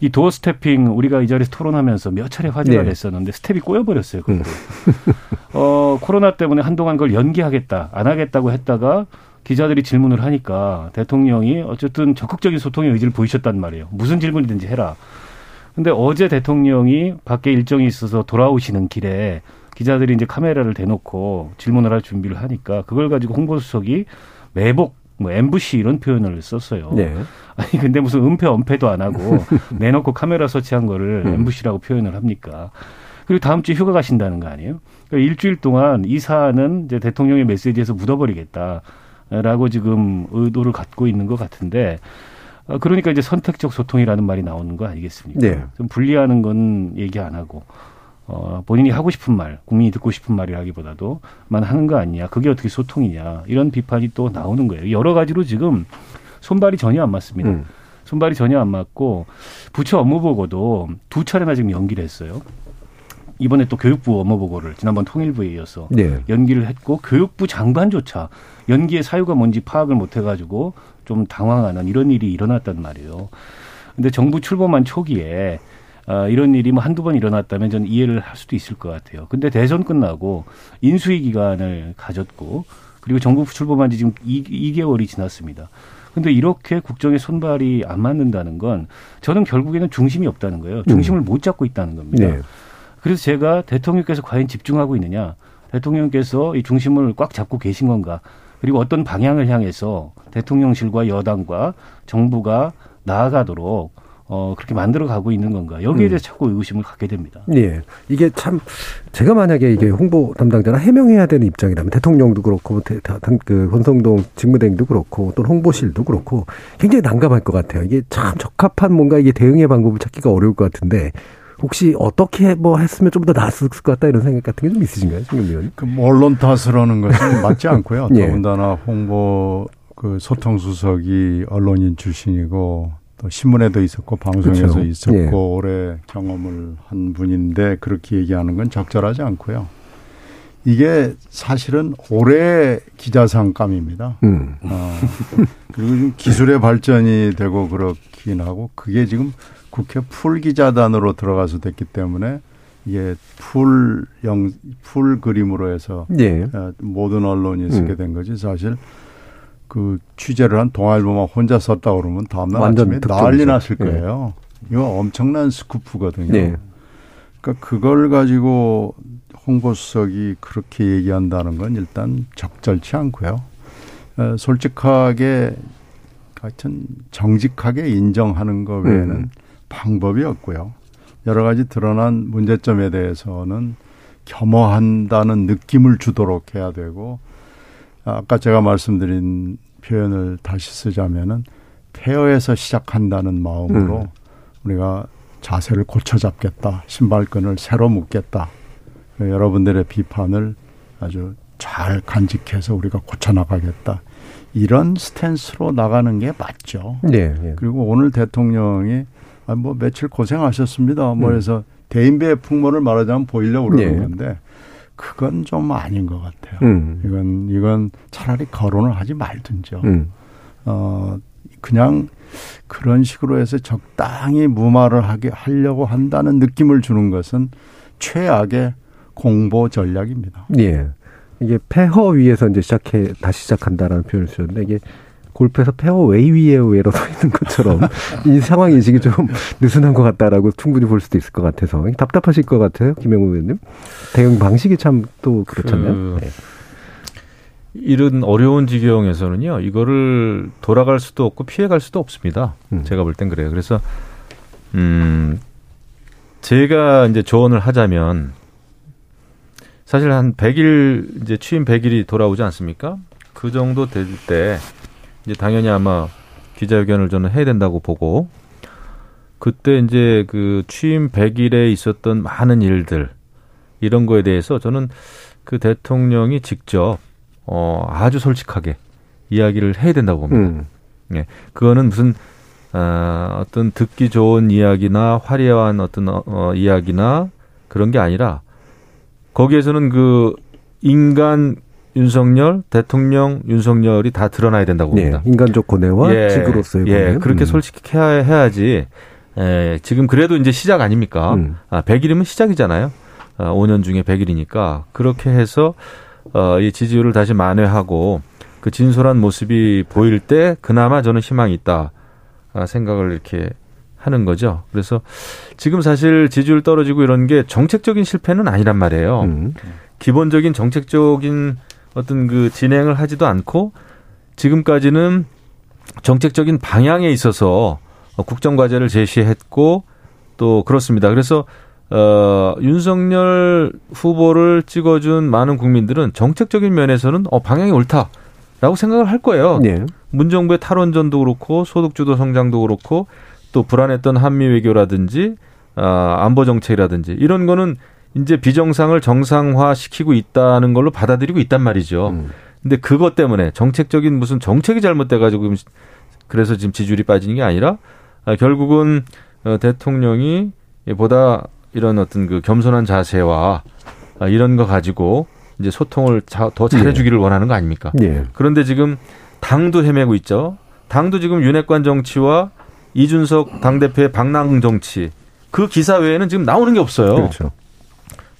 이 doorstepping 우리가 이 자리에서 토론하면서 몇 차례 화제가 네. 됐었는데 스텝이 꼬여버렸어요. 그것도. 음. 어, 코로나 때문에 한동안 그걸 연기하겠다, 안 하겠다고 했다가 기자들이 질문을 하니까 대통령이 어쨌든 적극적인 소통의 의지를 보이셨단 말이에요. 무슨 질문이든지 해라. 근데 어제 대통령이 밖에 일정이 있어서 돌아오시는 길에 기자들이 이제 카메라를 대놓고 질문을 할 준비를 하니까 그걸 가지고 홍보수석이 매복 뭐 엠부시 이런 표현을 썼어요. 네. 아니 근데 무슨 은폐 은폐도 안 하고 내놓고 카메라 설치한 거를 음. 엠부시라고 표현을 합니까? 그리고 다음 주에 휴가 가신다는 거 아니에요? 그러니까 일주일 동안 이 사안은 이제 대통령의 메시지에서 묻어버리겠다라고 지금 의도를 갖고 있는 것 같은데 어, 그러니까 이제 선택적 소통이라는 말이 나오는 거 아니겠습니까? 네. 좀 분리하는 건 얘기 안 하고 어, 본인이 하고 싶은 말, 국민이 듣고 싶은 말이라기보다도 만 하는 거 아니냐. 그게 어떻게 소통이냐. 이런 비판이 또 나오는 거예요. 여러 가지로 지금 손발이 전혀 안 맞습니다. 음. 손발이 전혀 안 맞고 부처 업무 보고도 두 차례나 지금 연기를 했어요. 이번에 또 교육부 업무 보고를 지난번 통일부에 이어서 네. 연기를 했고 교육부 장관조차 연기의 사유가 뭔지 파악을 못 해가지고 좀 당황하는 이런 일이 일어났단 말이에요. 근데 정부 출범한 초기에 어, 이런 일이 뭐 한두 번 일어났다면 저는 이해를 할 수도 있을 것 같아요. 근데 대선 끝나고 인수위 기간을 가졌고 그리고 정부 출범한 지 지금 2, 2개월이 지났습니다. 근데 이렇게 국정의 손발이 안 맞는다는 건 저는 결국에는 중심이 없다는 거예요. 중심을 음. 못 잡고 있다는 겁니다. 네. 그래서 제가 대통령께서 과연 집중하고 있느냐, 대통령께서 이 중심을 꽉 잡고 계신 건가, 그리고 어떤 방향을 향해서 대통령실과 여당과 정부가 나아가도록 어, 그렇게 만들어 가고 있는 건가. 여기에 음. 대해서 자꾸 의구심을 갖게 됩니다. 예. 이게 참, 제가 만약에 이게 홍보 담당자나 해명해야 되는 입장이라면 대통령도 그렇고, 그, 권성동 직무대행도 그렇고, 또 홍보실도 그렇고, 굉장히 난감할 것 같아요. 이게 참 적합한 뭔가 이게 대응의 방법을 찾기가 어려울 것 같은데, 혹시 어떻게 뭐 했으면 좀 더 나았을 것 같다 이런 생각 같은 게 좀 있으신가요, 지금 의원? 그 언론 탓을 하는 것은 맞지 않고요. 예. 더군다나 홍보 그 소통수석이 언론인 출신이고 또 신문에도 있었고 방송에서 그렇죠. 있었고 예. 오래 경험을 한 분인데 그렇게 얘기하는 건 적절하지 않고요. 이게 사실은 올해 기자상감입니다. 음. 어, 그리고 지금 기술의 발전이 되고 그렇긴 하고 그게 지금 국회 풀 기자단으로 들어가서 됐기 때문에 이게 풀 영, 풀 그림으로 해서 예. 어, 모든 언론이 쓰게 음. 된 거지 사실 그 취재를 한 동아일보만 혼자 썼다 그러면 다음날 아침에 난리 났을 예. 거예요. 예. 이거 엄청난 스쿠프거든요. 예. 그러니까 그걸 가지고 홍보수석이 그렇게 얘기한다는 건 일단 적절치 않고요. 어, 솔직하게 하여튼 정직하게 인정하는 것 외에는 음. 방법이 없고요. 여러 가지 드러난 문제점에 대해서는 겸허한다는 느낌을 주도록 해야 되고 아까 제가 말씀드린 표현을 다시 쓰자면은 폐허에서 시작한다는 마음으로 음. 우리가 자세를 고쳐 잡겠다. 신발끈을 새로 묶겠다. 여러분들의 비판을 아주 잘 간직해서 우리가 고쳐 나가겠다. 이런 스탠스로 나가는 게 맞죠. 네, 네. 그리고 오늘 대통령이 아, 뭐 며칠 고생하셨습니다. 뭐 음. 해서 대인배 풍모를 말하자면 보이려고 그러는 네. 건데 그건 좀 아닌 것 같아요. 음. 이건 이건 차라리 거론을 하지 말든지요. 음. 어 그냥 그런 식으로 해서 적당히 무마를 하게 하려고 한다는 느낌을 주는 것은 최악의 공보 전략입니다. 예. 이게 폐허 위에서 이제 시작해 다시 시작한다라는 표현을 쓰는데 이게 골프에서 페어웨이 위에 위로 서 있는 것처럼 이 상황 인식이 좀 느슨한 것 같다라고 충분히 볼 수도 있을 것 같아서 답답하실 것 같아요, 김영우 의원님. 대응 방식이 참 또 그렇잖아요. 그... 네. 이런 어려운 지경에서는요, 이거를 돌아갈 수도 없고 피해갈 수도 없습니다. 음. 제가 볼 땐 그래요. 그래서, 음, 제가 이제 조언을 하자면, 사실 한 100일, 이제 취임 100일이 돌아오지 않습니까? 그 정도 될 때, 이제 당연히 아마 기자회견을 저는 해야 된다고 보고 그때 이제 그 취임 100일에 있었던 많은 일들 이런 거에 대해서 저는 그 대통령이 직접 어 아주 솔직하게 이야기를 해야 된다고 봅니다. 음. 예. 그거는 무슨 어, 어떤 듣기 좋은 이야기나 화려한 어떤 어, 어, 이야기나 그런 게 아니라 거기에서는 그 인간 윤석열, 대통령 윤석열이 다 드러나야 된다고 네, 봅니다. 네, 인간적 고뇌와 예, 직으로서의 예, 고뇌. 그렇게 음. 솔직히 해야지. 예, 지금 그래도 이제 시작 아닙니까? 음. 아, 100일이면 시작이잖아요. 아, 5년 중에 100일이니까 그렇게 해서 어, 이 지지율을 다시 만회하고 그 진솔한 모습이 보일 때 그나마 저는 희망이 있다 아, 생각을 이렇게 하는 거죠. 그래서 지금 사실 지지율 떨어지고 이런 게 정책적인 실패는 아니란 말이에요. 음. 기본적인 정책적인 어떤 그 진행을 하지도 않고 지금까지는 정책적인 방향에 있어서 국정 과제를 제시했고 또 그렇습니다. 그래서 어 윤석열 후보를 찍어준 많은 국민들은 정책적인 면에서는 어 방향이 옳다라고 생각을 할 거예요. 네. 문정부의 탈원전도 그렇고 소득주도 성장도 그렇고 또 불안했던 한미 외교라든지 아 안보 정책이라든지 이런 거는 이제 비정상을 정상화 시키고 있다는 걸로 받아들이고 있단 말이죠. 음. 근데 그것 때문에 정책적인 무슨 정책이 잘못돼 가지고 그래서 지금 지지율이 빠지는 게 아니라 아, 결국은 어, 대통령이 보다 이런 어떤 그 겸손한 자세와 아, 이런 거 가지고 이제 소통을 더 잘해주기를 예. 원하는 거 아닙니까? 예. 그런데 지금 당도 헤매고 있죠. 당도 지금 윤핵관 정치와 이준석 당대표의 방랑 정치 그 기사 외에는 지금 나오는 게 없어요. 그렇죠.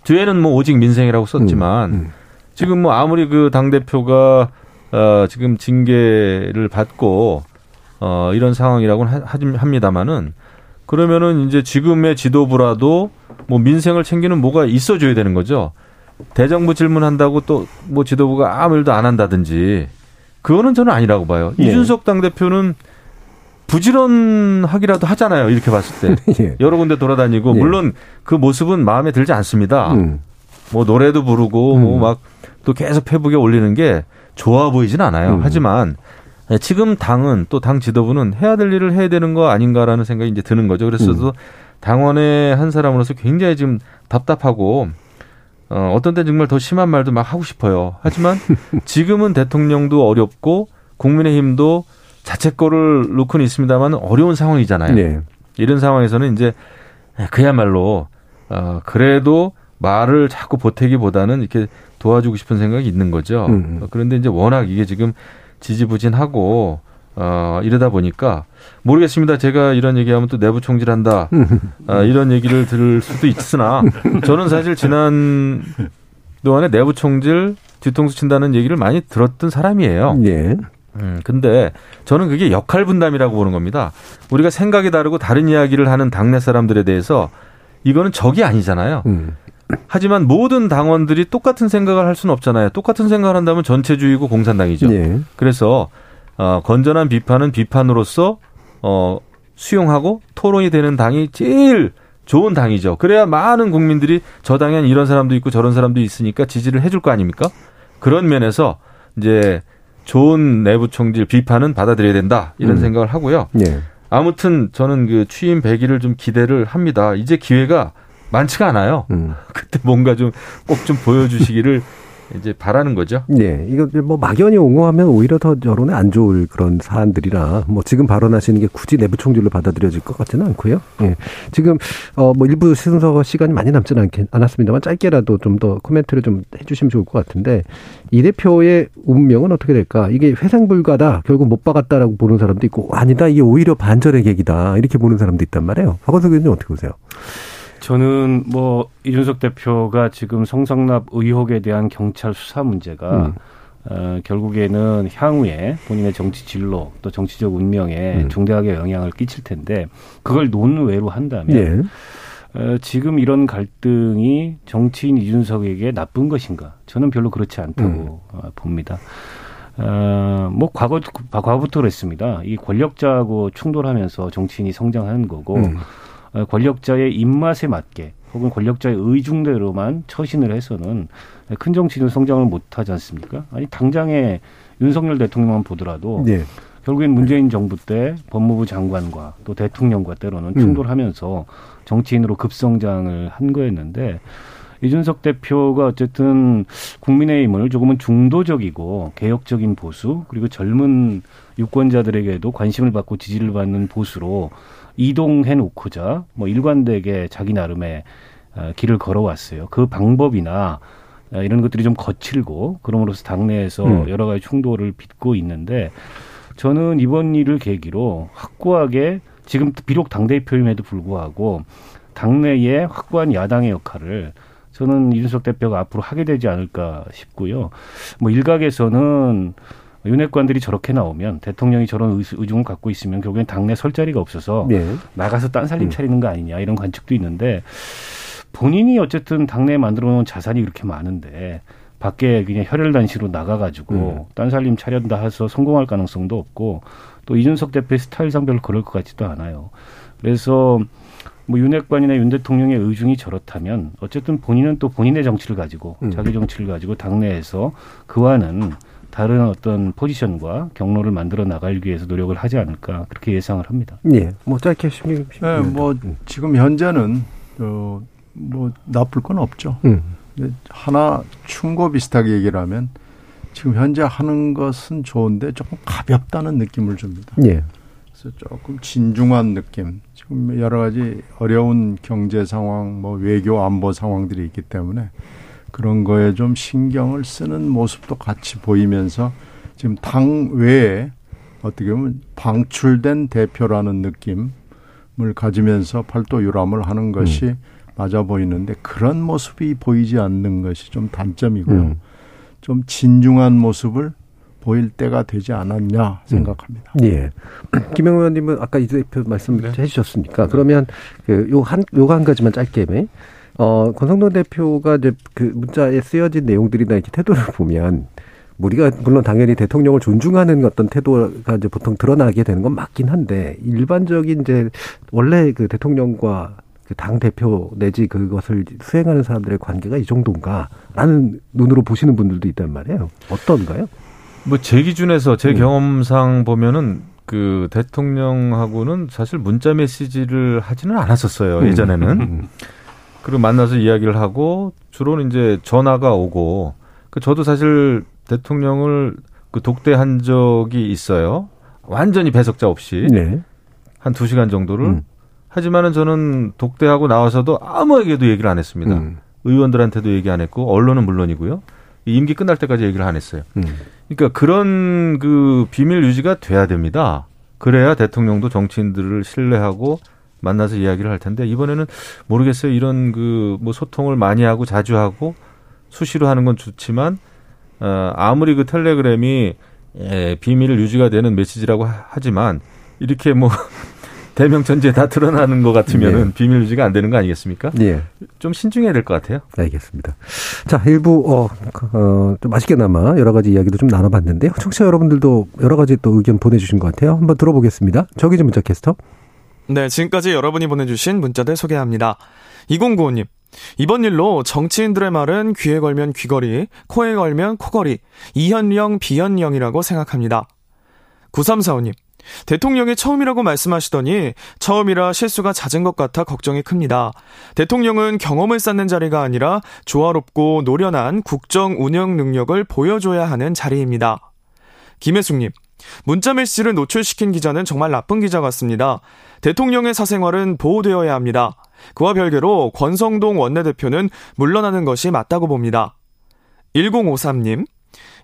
뒤에는 뭐 오직 민생이라고 썼지만 음, 음. 지금 뭐 아무리 그 당 대표가 어 지금 징계를 받고 어 이런 상황이라고는 합니다마는 그러면은 이제 지금의 지도부라도 뭐 민생을 챙기는 뭐가 있어줘야 되는 거죠. 대정부 질문한다고 또 뭐 지도부가 아무 일도 안 한다든지 그거는 저는 아니라고 봐요. 네. 이준석 당 대표는 부지런하기라도 하잖아요. 이렇게 봤을 때 예. 여러 군데 돌아다니고 예. 물론 그 모습은 마음에 들지 않습니다. 음. 뭐 노래도 부르고 음. 뭐막 또 계속 페북에 올리는 게 좋아 보이진 않아요. 음. 하지만 지금 당은 또 당 지도부는 해야 될 일을 해야 되는 거 아닌가라는 생각이 이제 드는 거죠. 그래서 음. 당원의 한 사람으로서 굉장히 지금 답답하고 어, 어떤 때 정말 더 심한 말도 막 하고 싶어요. 하지만 지금은 대통령도 어렵고 국민의힘도 자책거를 놓고는 있습니다만 어려운 상황이잖아요. 네. 이런 상황에서는 이제 그야말로 어 그래도 말을 자꾸 보태기보다는 이렇게 도와주고 싶은 생각이 있는 거죠. 음. 그런데 이제 워낙 이게 지금 지지부진하고 어, 이러다 보니까 모르겠습니다. 제가 이런 얘기하면 또 내부 총질한다. 아, 이런 얘기를 들을 수도 있으나 저는 사실 지난 동안에 내부 총질 뒤통수 친다는 얘기를 많이 들었던 사람이에요. 예. 음, 근데 저는 그게 역할 분담이라고 보는 겁니다. 우리가 생각이 다르고 다른 이야기를 하는 당내 사람들에 대해서 이거는 적이 아니잖아요. 음. 하지만 모든 당원들이 똑같은 생각을 할 수는 없잖아요. 똑같은 생각을 한다면 전체주의고 공산당이죠. 예. 그래서 어, 건전한 비판은 비판으로서 어, 수용하고 토론이 되는 당이 제일 좋은 당이죠. 그래야 많은 국민들이 저 당엔 이런 사람도 있고 저런 사람도 있으니까 지지를 해줄 거 아닙니까? 그런 면에서 이제 좋은 내부 총질 비판은 받아들여야 된다 이런 음. 생각을 하고요. 네. 아무튼 저는 그 취임 100일을 좀 기대를 합니다. 이제 기회가 많지가 않아요. 음. 그때 뭔가 좀 꼭좀 좀 보여주시기를 이제 바라는 거죠. 네. 이거 뭐 막연히 옹호하면 오히려 더 여론에 안 좋을 그런 사안들이라 뭐 지금 발언하시는 게 굳이 내부 총질로 받아들여질 것 같지는 않고요. 예. 지금 어뭐 일부 순서 시간이 많이 남지는 않긴 않았습니다만 짧게라도 좀 더 코멘트를 좀 해주시면 좋을 것 같은데 이 대표의 운명은 어떻게 될까? 이게 회상 불가다 결국 못 박았다라고 보는 사람도 있고 아니다 이게 오히려 반전의 계기다 이렇게 보는 사람도 있단 말이에요. 박원석 의원님 어떻게 보세요? 저는 뭐 이준석 대표가 지금 성상납 의혹에 대한 경찰 수사 문제가 음. 어, 결국에는 향후에 본인의 정치 진로 또 정치적 운명에 음. 중대하게 영향을 끼칠 텐데 그걸 논외로 한다면 예. 어, 지금 이런 갈등이 정치인 이준석에게 나쁜 것인가? 저는 별로 그렇지 않다고 음. 어, 봅니다. 어, 뭐 과거 과거부터 그랬습니다. 이 권력자하고 충돌하면서 정치인이 성장하는 거고 음. 어, 권력자의 입맛에 맞게 혹은 권력자의 의중대로만 처신을 해서는 큰 정치는 성장을 못하지 않습니까? 아니 당장에 윤석열 대통령만 보더라도 네. 결국엔 문재인 정부 때 법무부 장관과 또 대통령과 때로는 음. 충돌하면서 정치인으로 급성장을 한 거였는데 이준석 대표가 어쨌든 국민의힘을 조금은 중도적이고 개혁적인 보수 그리고 젊은 유권자들에게도 관심을 받고 지지를 받는 보수로 이동해 놓고자 뭐 일관되게 자기 나름의 어, 길을 걸어왔어요. 그 방법이나 어, 이런 것들이 좀 거칠고 그럼으로써 당내에서 음. 여러 가지 충돌을 빚고 있는데 저는 이번 일을 계기로 확고하게 지금 비록 당대표임에도 불구하고 당내에 확고한 야당의 역할을 저는 이준석 대표가 앞으로 하게 되지 않을까 싶고요. 뭐 일각에서는 윤핵관들이 저렇게 나오면 대통령이 저런 의중을 갖고 있으면 결국엔 당내 설 자리가 없어서 네. 나가서 딴 살림 음. 차리는 거 아니냐 이런 관측도 있는데 본인이 어쨌든 당내에 만들어 놓은 자산이 그렇게 많은데 밖에 그냥 혈혈단시로 나가가지고 음. 딴 살림 차렸다 해서 성공할 가능성도 없고 또 이준석 대표의 스타일상 별로 그럴 것 같지도 않아요. 그래서 뭐 윤핵관이나 윤 대통령의 의중이 저렇다면 어쨌든 본인은 또 본인의 정치를 가지고 음. 자기 정치를 가지고 당내에서 그와는 다른 어떤 포지션과 경로를 만들어 나갈 위해서 노력을 하지 않을까 그렇게 예상을 합니다. 예. 뭐 짧게 심리. 네, 뭐 지금 현재는 어, 뭐 나쁠 건 없죠. 음. 하나 충고 비슷하게 얘기를 하면 지금 현재 하는 것은 좋은데 조금 가볍다는 느낌을 줍니다. 예. 그래서 조금 진중한 느낌. 지금 여러 가지 어려운 경제 상황, 뭐 외교 안보 상황들이 있기 때문에 그런 거에 좀 신경을 쓰는 모습도 같이 보이면서 지금 당 외에 어떻게 보면 방출된 대표라는 느낌을 가지면서 팔도 유람을 하는 것이 음. 맞아 보이는데 그런 모습이 보이지 않는 것이 좀 단점이고요. 음. 좀 진중한 모습을 보일 때가 되지 않았냐 생각합니다. 음. 예. 김영 의원님은 아까 이 대표 말씀 네. 해주셨으니까 그러면 그 요한 요거 한 가지만 짧게 어, 권성동 대표가 이제 그 문자에 쓰여진 내용들이나 이렇게 태도를 보면 우리가 물론 당연히 대통령을 존중하는 어떤 태도가 이제 보통 드러나게 되는 건 맞긴 한데 일반적인 이제 원래 그 대통령과 그당 대표 내지 그것을 수행하는 사람들의 관계가 이 정도인가라는 눈으로 보시는 분들도 있단 말이에요. 어떤가요? 뭐 제 기준에서 제 음. 경험상 보면은 그 대통령하고는 사실 문자 메시지를 하지는 않았었어요. 음. 예전에는. 음. 그리고 만나서 이야기를 하고 주로는 이제 전화가 오고 그 저도 사실 대통령을 그 독대한 적이 있어요. 완전히 배석자 없이 네. 한두 시간 정도를. 음. 하지만은 저는 독대하고 나와서도 아무에게도 얘기를 안 했습니다. 음. 의원들한테도 얘기 안 했고 언론은 물론이고요. 임기 끝날 때까지 얘기를 안 했어요. 음. 그러니까 그런 그 비밀 유지가 돼야 됩니다. 그래야 대통령도 정치인들을 신뢰하고 만나서 이야기를 할 텐데 이번에는 모르겠어요. 이런 그 뭐 소통을 많이 하고 자주 하고 수시로 하는 건 좋지만 어 아무리 그 텔레그램이 예, 비밀 유지가 되는 메시지라고 하지만 이렇게 뭐 대명 전지에 다 드러나는 것 같으면은 네. 비밀 유지가 안 되는 거 아니겠습니까? 예. 좀 신중해야 될 것 같아요. 알겠습니다. 자, 일부 어, 어, 좀 맛있게나마 여러 가지 이야기도 좀 나눠봤는데요. 청취자 여러분들도 여러 가지 또 의견 보내주신 것 같아요. 한번 들어보겠습니다. 저기 좀 문자 캐스터. 네, 지금까지 여러분이 보내주신 문자들 소개합니다. 2095님. 이번 일로 정치인들의 말은 귀에 걸면 귀걸이, 코에 걸면 코걸이, 이현령, 비현령이라고 생각합니다. 9345님. 대통령이 처음이라고 말씀하시더니 처음이라 실수가 잦은 것 같아 걱정이 큽니다. 대통령은 경험을 쌓는 자리가 아니라 조화롭고 노련한 국정 운영 능력을 보여줘야 하는 자리입니다. 김혜숙님, 문자 메시지를 노출시킨 기자는 정말 나쁜 기자 같습니다. 대통령의 사생활은 보호되어야 합니다. 그와 별개로 권성동 원내대표는 물러나는 것이 맞다고 봅니다. 1053님,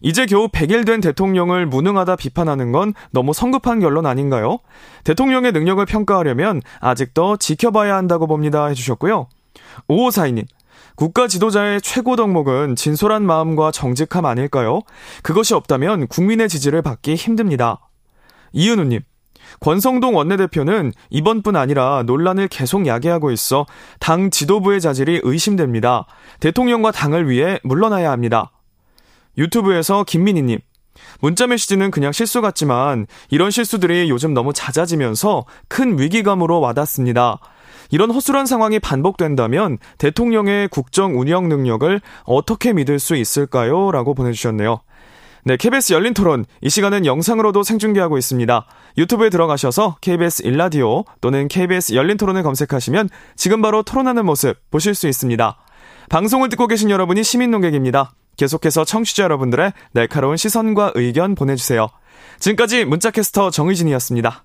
이제 겨우 100일 된 대통령을 무능하다 비판하는 건 너무 성급한 결론 아닌가요? 대통령의 능력을 평가하려면 아직 더 지켜봐야 한다고 봅니다. 해주셨고요. 5542님. 국가 지도자의 최고 덕목은 진솔한 마음과 정직함 아닐까요? 그것이 없다면 국민의 지지를 받기 힘듭니다. 이은우님. 권성동 원내대표는 이번뿐 아니라 논란을 계속 야기하고 있어 당 지도부의 자질이 의심됩니다. 대통령과 당을 위해 물러나야 합니다. 유튜브에서 김민희님. 문자 메시지는 그냥 실수 같지만 이런 실수들이 요즘 너무 잦아지면서 큰 위기감으로 와닿습니다. 이런 허술한 상황이 반복된다면 대통령의 국정 운영 능력을 어떻게 믿을 수 있을까요? 라고 보내주셨네요. 네, KBS 열린 토론. 이 시간은 영상으로도 생중계하고 있습니다. 유튜브에 들어가셔서 KBS 일라디오 또는 KBS 열린 토론을 검색하시면 지금 바로 토론하는 모습 보실 수 있습니다. 방송을 듣고 계신 여러분이 시민 농객입니다. 계속해서 청취자 여러분들의 날카로운 시선과 의견 보내주세요. 지금까지 문자캐스터 정의진이었습니다.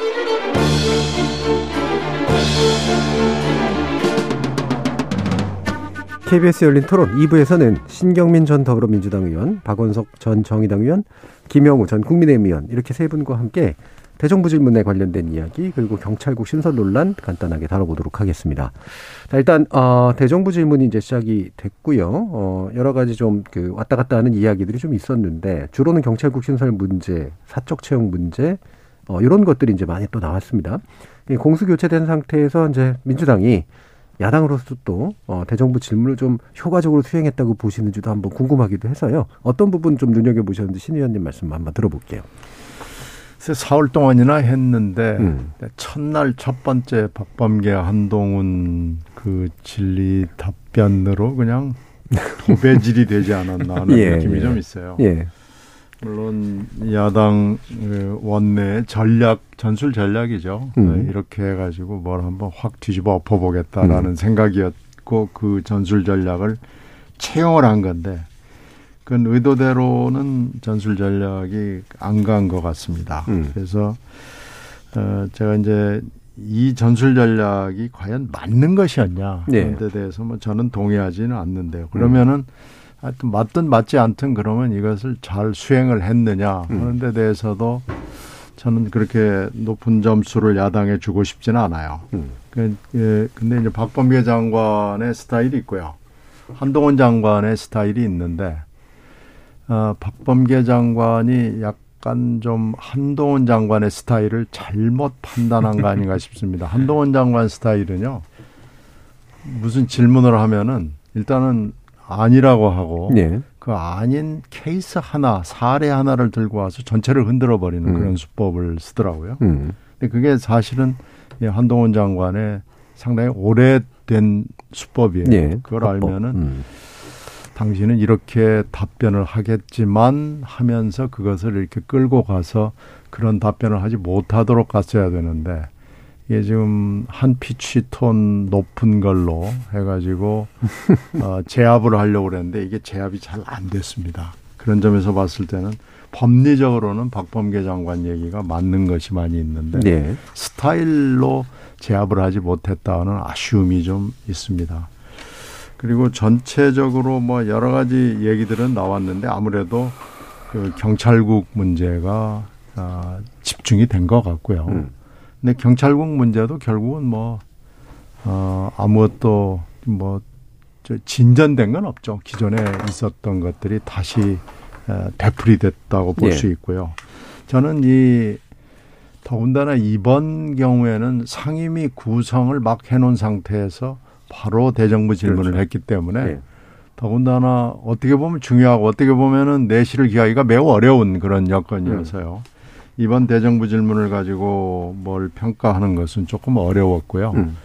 KBS 열린 토론 2부에서는 신경민 전 더불어민주당 의원, 박원석 전 정의당 의원, 김영우 전 국민의힘 의원 이렇게 세 분과 함께 대정부 질문에 관련된 이야기 그리고 경찰국 신설 논란 간단하게 다뤄보도록 하겠습니다. 자, 일단 어, 대정부 질문이 이제 시작이 됐고요. 어, 여러 가지 좀 그 왔다 갔다 하는 이야기들이 좀 있었는데 주로는 경찰국 신설 문제, 사적 채용 문제 어, 이런 것들이 이제 많이 또 나왔습니다. 공수 교체된 상태에서 이제 민주당이 야당으로서 또 어, 대정부 질문을 좀 효과적으로 수행했다고 보시는지도 한번 궁금하기도 해서요. 어떤 부분 좀 눈여겨 보셨는지 신 의원님 말씀 한번 들어볼게요. 사흘 동안이나 했는데 음. 첫날 첫 번째 박범계 한동훈 그 진리 답변으로 그냥 도배질이 되지 않았나 하는 예, 느낌이 예. 좀 있어요. 예. 물론 야당 그 원내 전략 전술 전략이죠. 음. 네, 이렇게 해가지고 뭘 한번 확 뒤집어 엎어보겠다라는 음. 생각이었고 그 전술 전략을 채용을 한 건데 그건 의도대로는 전술 전략이 안 간 것 같습니다. 음. 그래서 어 제가 이제 이 전술 전략이 과연 맞는 것이었냐 네. 그런 데 대해서 뭐 저는 동의하지는 않는데요. 그러면은 음. 하여튼 맞든 맞지 않든 그러면 이것을 잘 수행을 했느냐 음. 하는 데 대해서도 저는 그렇게 높은 점수를 야당에 주고 싶지는 않아요. 음. 그, 예, 근데 이제 박범계 장관의 스타일이 있고요. 한동훈 장관의 스타일이 있는데, 어, 박범계 장관이 약간 좀 한동훈 장관의 스타일을 잘못 판단한 거 아닌가 싶습니다. 한동훈 장관 스타일은요, 무슨 질문을 하면은 일단은 아니라고 하고 네. 그 아닌 케이스 하나 사례 하나를 들고 와서 전체를 흔들어 버리는 음. 그런 수법을 쓰더라고요. 음. 근데 그게 사실은 한동훈 장관의 상당히 오래된 수법이에요. 예, 그걸 합법. 알면은 음. 당신은 이렇게 답변을 하겠지만 하면서 그것을 이렇게 끌고 가서 그런 답변을 하지 못하도록 갔어야 되는데 이게 지금 한 피치 톤 높은 걸로 해가지고 어, 제압을 하려고 그랬는데 이게 제압이 잘 안 됐습니다. 그런 점에서 봤을 때는 법리적으로는 박범계 장관 얘기가 맞는 것이 많이 있는데 네. 스타일로 제압을 하지 못했다는 아쉬움이 좀 있습니다. 그리고 전체적으로 뭐 여러 가지 얘기들은 나왔는데 아무래도 그 경찰국 문제가 아, 집중이 된 것 같고요. 음. 근데 경찰국 문제도 결국은 뭐 어, 아무것도 뭐 진전된 건 없죠. 기존에 있었던 것들이 다시 되풀이됐다고 볼수 예. 있고요. 저는 이 더군다나 이번 경우에는 상임위 구성을 막 해놓은 상태에서 바로 대정부 질문을 그렇죠. 했기 때문에 예. 더군다나 어떻게 보면 중요하고 어떻게 보면은 내실을 기하기가 매우 어려운 그런 여건이어서요. 음. 이번 대정부 질문을 가지고 뭘 평가하는 것은 조금 어려웠고요. 음.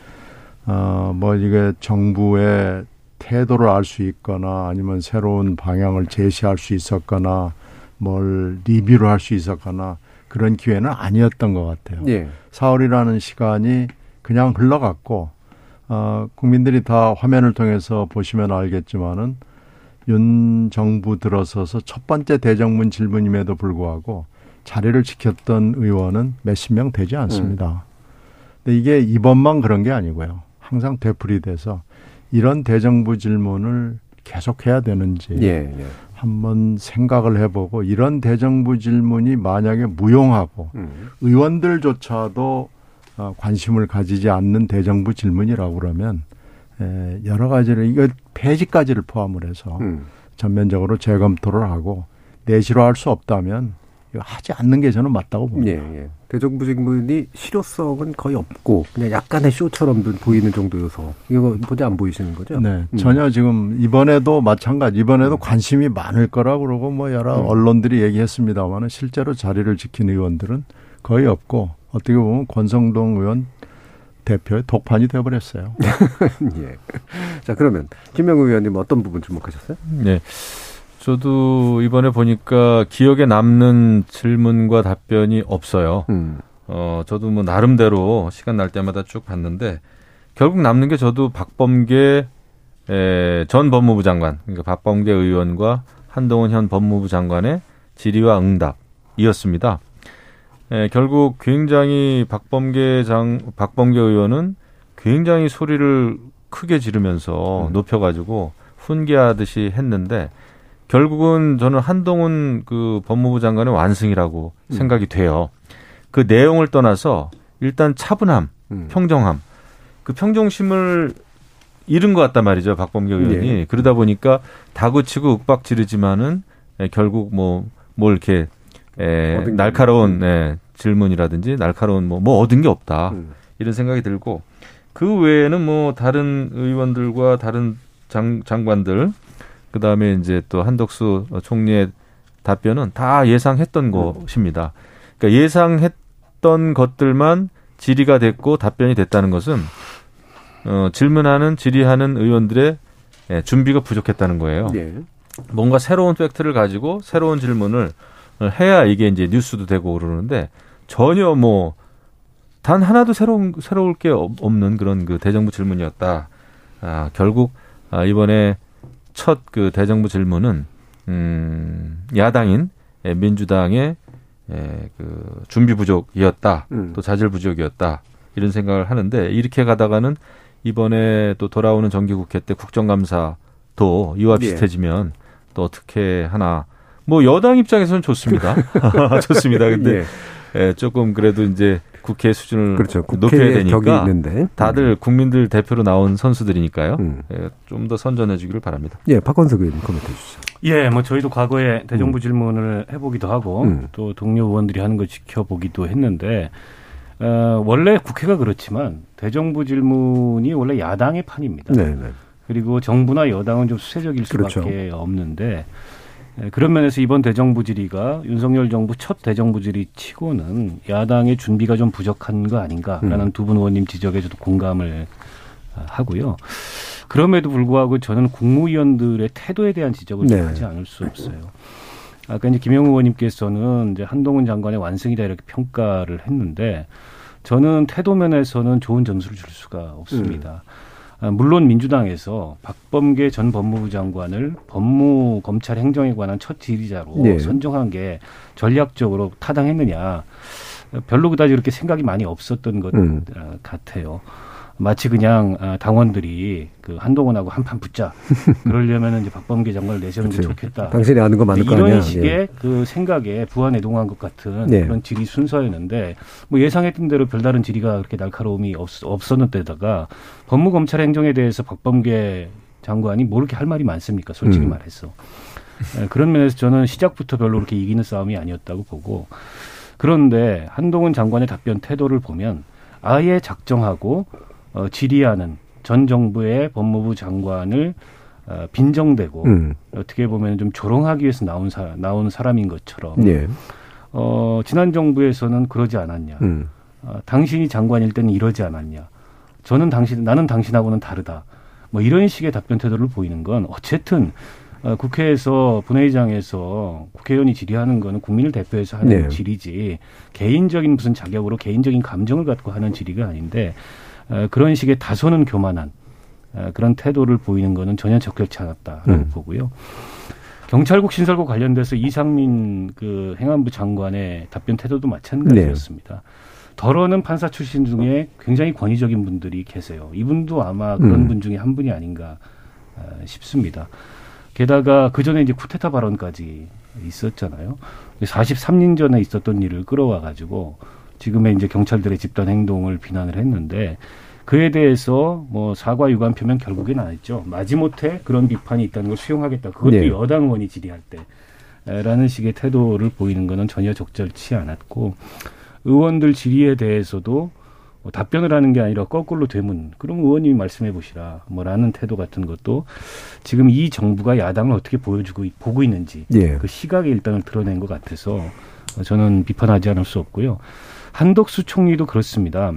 어, 뭐 이게 정부의 태도를 알 수 있거나 아니면 새로운 방향을 제시할 수 있었거나 뭘 리뷰를 할 수 있었거나 그런 기회는 아니었던 것 같아요. 예. 4월이라는 시간이 그냥 흘러갔고 어, 국민들이 다 화면을 통해서 보시면 알겠지만은 윤 정부 들어서서 첫 번째 대정문 질문임에도 불구하고 자리를 지켰던 의원은 몇십 명 되지 않습니다. 음. 근데 이게 이번만 그런 게 아니고요. 항상 되풀이돼서 이런 대정부 질문을 계속해야 되는지 예, 예. 한번 생각을 해보고 이런 대정부 질문이 만약에 무용하고 음. 의원들조차도 어, 관심을 가지지 않는 대정부 질문이라고 그러면 여러 가지를 이거 폐지까지를 포함을 해서 음. 전면적으로 재검토를 하고 내실화할 수 없다면 하지 않는 게 저는 맞다고 봅니다. 예, 예. 대정부 질문이 실효성은 거의 없고 그냥 약간의 쇼처럼 보이는 정도여서 이거 보지 안 보이시는 거죠? 네, 음. 전혀 지금 이번에도 마찬가지 이번에도 관심이 많을 거라 그러고 뭐 여러 음. 언론들이 얘기했습니다만은 실제로 자리를 지킨 의원들은 거의 없고 어떻게 보면 권성동 의원 대표의 독판이 되어버렸어요. 예. 자 그러면 김명우 의원님 어떤 부분 주목하셨어요? 네. 저도 이번에 보니까 기억에 남는 질문과 답변이 없어요. 음. 어, 저도 뭐 나름대로 시간 날 때마다 쭉 봤는데 결국 남는 게 저도 박범계 에, 전 법무부 장관, 그러니까 박범계 의원과 한동훈 현 법무부 장관의 질의와 응답이었습니다. 에, 결국 굉장히 박범계 장, 박범계 의원은 굉장히 소리를 크게 지르면서 음. 높여가지고 훈계하듯이 했는데 결국은 저는 한동훈 그 법무부 장관의 완승이라고 음. 생각이 돼요. 그 내용을 떠나서 일단 차분함, 음. 평정함, 그 평정심을 잃은 것 같단 말이죠. 박범계 의원이. 네. 그러다 보니까 다구치고 윽박 지르지만은 에, 결국 뭐, 뭘 이렇게, 에, 날카로운, 에, 질문이라든지 날카로운 뭐, 뭐 얻은 게 없다. 음. 이런 생각이 들고 그 외에는 뭐 다른 의원들과 다른 장, 장관들 그 다음에 이제 또 한덕수 총리의 답변은 다 예상했던 것입니다. 그러니까 예상했던 것들만 질의가 됐고 답변이 됐다는 것은 어, 질문하는 질의하는 의원들의 예, 준비가 부족했다는 거예요. 네. 뭔가 새로운 팩트를 가지고 새로운 질문을 해야 이게 이제 뉴스도 되고 그러는데 전혀 뭐 단 하나도 새로운 새로울 게 없는 그런 그 대정부 질문이었다. 아, 결국 아, 이번에 첫 그 대정부 질문은 음 야당인 민주당의 예, 그 준비 부족이었다. 음. 또 자질 부족이었다. 이런 생각을 하는데 이렇게 가다가는 이번에 또 돌아오는 정기국회 때 국정감사도 이와 예. 비슷해지면 예. 또 어떻게 하나 뭐 여당 입장에서는 좋습니다. 좋습니다. 근데 예. 예, 조금 그래도 이제 국회 수준을 그렇죠. 높여야 되니까 있는데. 다들 음. 국민들 대표로 나온 선수들이니까요. 음. 예, 좀더 선전해 주기를 바랍니다. 예, 박건석 의원님 코멘트 해주시죠. 예, 뭐 저희도 과거에 대정부 음. 질문을 해보기도 하고 음. 또 동료 의원들이 하는 걸 지켜보기도 했는데 어, 원래 국회가 그렇지만 대정부 질문이 원래 야당의 판입니다. 네, 네. 그리고 정부나 여당은 좀 수세적일 수밖에 그렇죠. 없는데 예, 그런 면에서 이번 대정부 질의가 윤석열 정부 첫 대정부 질의 치고는 야당의 준비가 좀 부족한 거 아닌가라는 음. 두분 의원님 지적에 저도 공감을 아, 하고요. 그럼에도 불구하고 저는 국무위원들의 태도에 대한 지적을 네. 하지 않을 수 없어요. 아까 이제 김영우 의원님께서는 이제 한동훈 장관의 완승이다 이렇게 평가를 했는데 저는 태도 면에서는 좋은 점수를 줄 수가 없습니다. 음. 아, 물론 민주당에서 박범계 전 법무부 장관을 법무 검찰 행정에 관한 첫 지휘자로 네. 선정한 게 전략적으로 타당했느냐 별로 그다지 그렇게 생각이 많이 없었던 것 음. 같아요. 마치 그냥 아, 당원들이 그 한동훈하고 한판 붙자 그러려면은 이제 박범계 장관을 내세우는 게 좋겠다. 당신이 아는 거 많을 거 아니야. 이런 식의 예. 그 생각에 부안에 동한 것 같은 예. 그런 질의 순서였는데 뭐 예상했던 대로 별다른 질의가 그렇게 날카로움이 없, 없었는데다가 법무검찰 행정에 대해서 박범계 장관이 뭐 이렇게 할 말이 많습니까? 솔직히 음. 말해서. 네, 그런 면에서 저는 시작부터 별로 그렇게 이기는 싸움이 아니었다고 보고 그런데 한동훈 장관의 답변 태도를 보면 아예 작정하고 어, 질의하는 전 정부의 법무부 장관을 어, 빈정대고 음. 어떻게 보면 좀 조롱하기 위해서 나온 사 나온 사람인 것처럼 예. 어, 지난 정부에서는 그러지 않았냐. 음. 어, 당신이 장관일 때는 이러지 않았냐. 저는 당신 나는 당신하고는 다르다. 뭐 이런 식의 답변 태도를 보이는 건 어쨌든 어, 국회에서 본회의장에서 국회의원이 질의하는 거는 국민을 대표해서 하는 네. 질의지 개인적인 무슨 자격으로 개인적인 감정을 갖고 하는 질의가 아닌데 어, 그런 식의 다소는 교만한 어, 그런 태도를 보이는 것은 전혀 적절치 않았다라고 음. 보고요. 경찰국 신설과 관련돼서 이상민 그 행안부 장관의 답변 태도도 마찬가지였습니다. 네. 덜어는 판사 출신 중에 굉장히 권위적인 분들이 계세요. 이분도 아마 그런 음. 분 중에 한 분이 아닌가 어, 싶습니다. 게다가 그 전에 이제 쿠데타 발언까지 있었잖아요. 43년 전에 있었던 일을 끌어와 가지고 지금의 이제 경찰들의 집단 행동을 비난을 했는데 그에 대해서 뭐 사과 유감 표명 결국엔 안 했죠. 마지못해 그런 비판이 있다는 걸 수용하겠다. 그것도 네. 여당 의원이 질의할 때. 라는 식의 태도를 보이는 것은 전혀 적절치 않았고 의원들 질의에 대해서도 뭐 답변을 하는 게 아니라 거꾸로 되문 그럼 의원님이 말씀해 보시라 뭐라는 태도 같은 것도 지금 이 정부가 야당을 어떻게 보여주고 보고 있는지 예. 그 시각의 일단을 드러낸 것 같아서 저는 비판하지 않을 수 없고요. 한덕수 총리도 그렇습니다.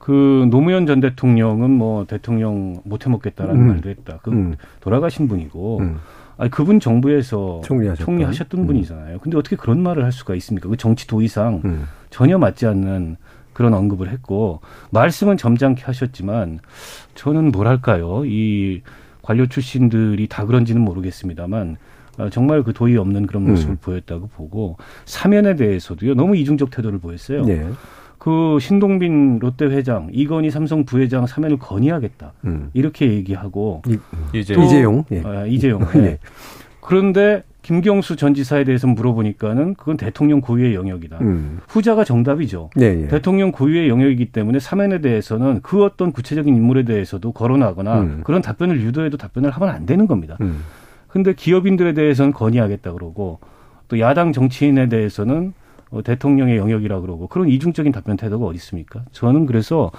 그 노무현 전 대통령은 뭐 대통령 못 해먹겠다라는 음. 말도 했다. 그 음. 돌아가신 분이고, 음. 아니 그분 정부에서 총리하셨던, 총리하셨던 음. 분이잖아요. 근데 어떻게 그런 말을 할 수가 있습니까? 그 정치 도의상 음. 전혀 맞지 않는 그런 언급을 했고 말씀은 점잖게 하셨지만 저는 뭐랄까요 이 관료 출신들이 다 그런지는 모르겠습니다만 어, 정말 그 도의 없는 그런 모습을 음. 보였다고 보고 사면에 대해서도요 너무 이중적 태도를 보였어요. 네. 그 신동빈 롯데 회장, 이건희 삼성 부회장 사면을 건의하겠다 음. 이렇게 얘기하고 이, 이재용, 이재용, 예. 아, 이재용. 네. 네. 그런데 김경수 전 지사에 대해서 물어보니까는 그건 대통령 고유의 영역이다. 음. 후자가 정답이죠. 네, 예. 대통령 고유의 영역이기 때문에 사면에 대해서는 그 어떤 구체적인 인물에 대해서도 거론하거나 음. 그런 답변을 유도해도 답변을 하면 안 되는 겁니다. 음. 근데 기업인들에 대해서는 건의하겠다 그러고 또 야당 정치인에 대해서는 어, 대통령의 영역이라 그러고 그런 이중적인 답변 태도가 어디 있습니까? 저는 그래서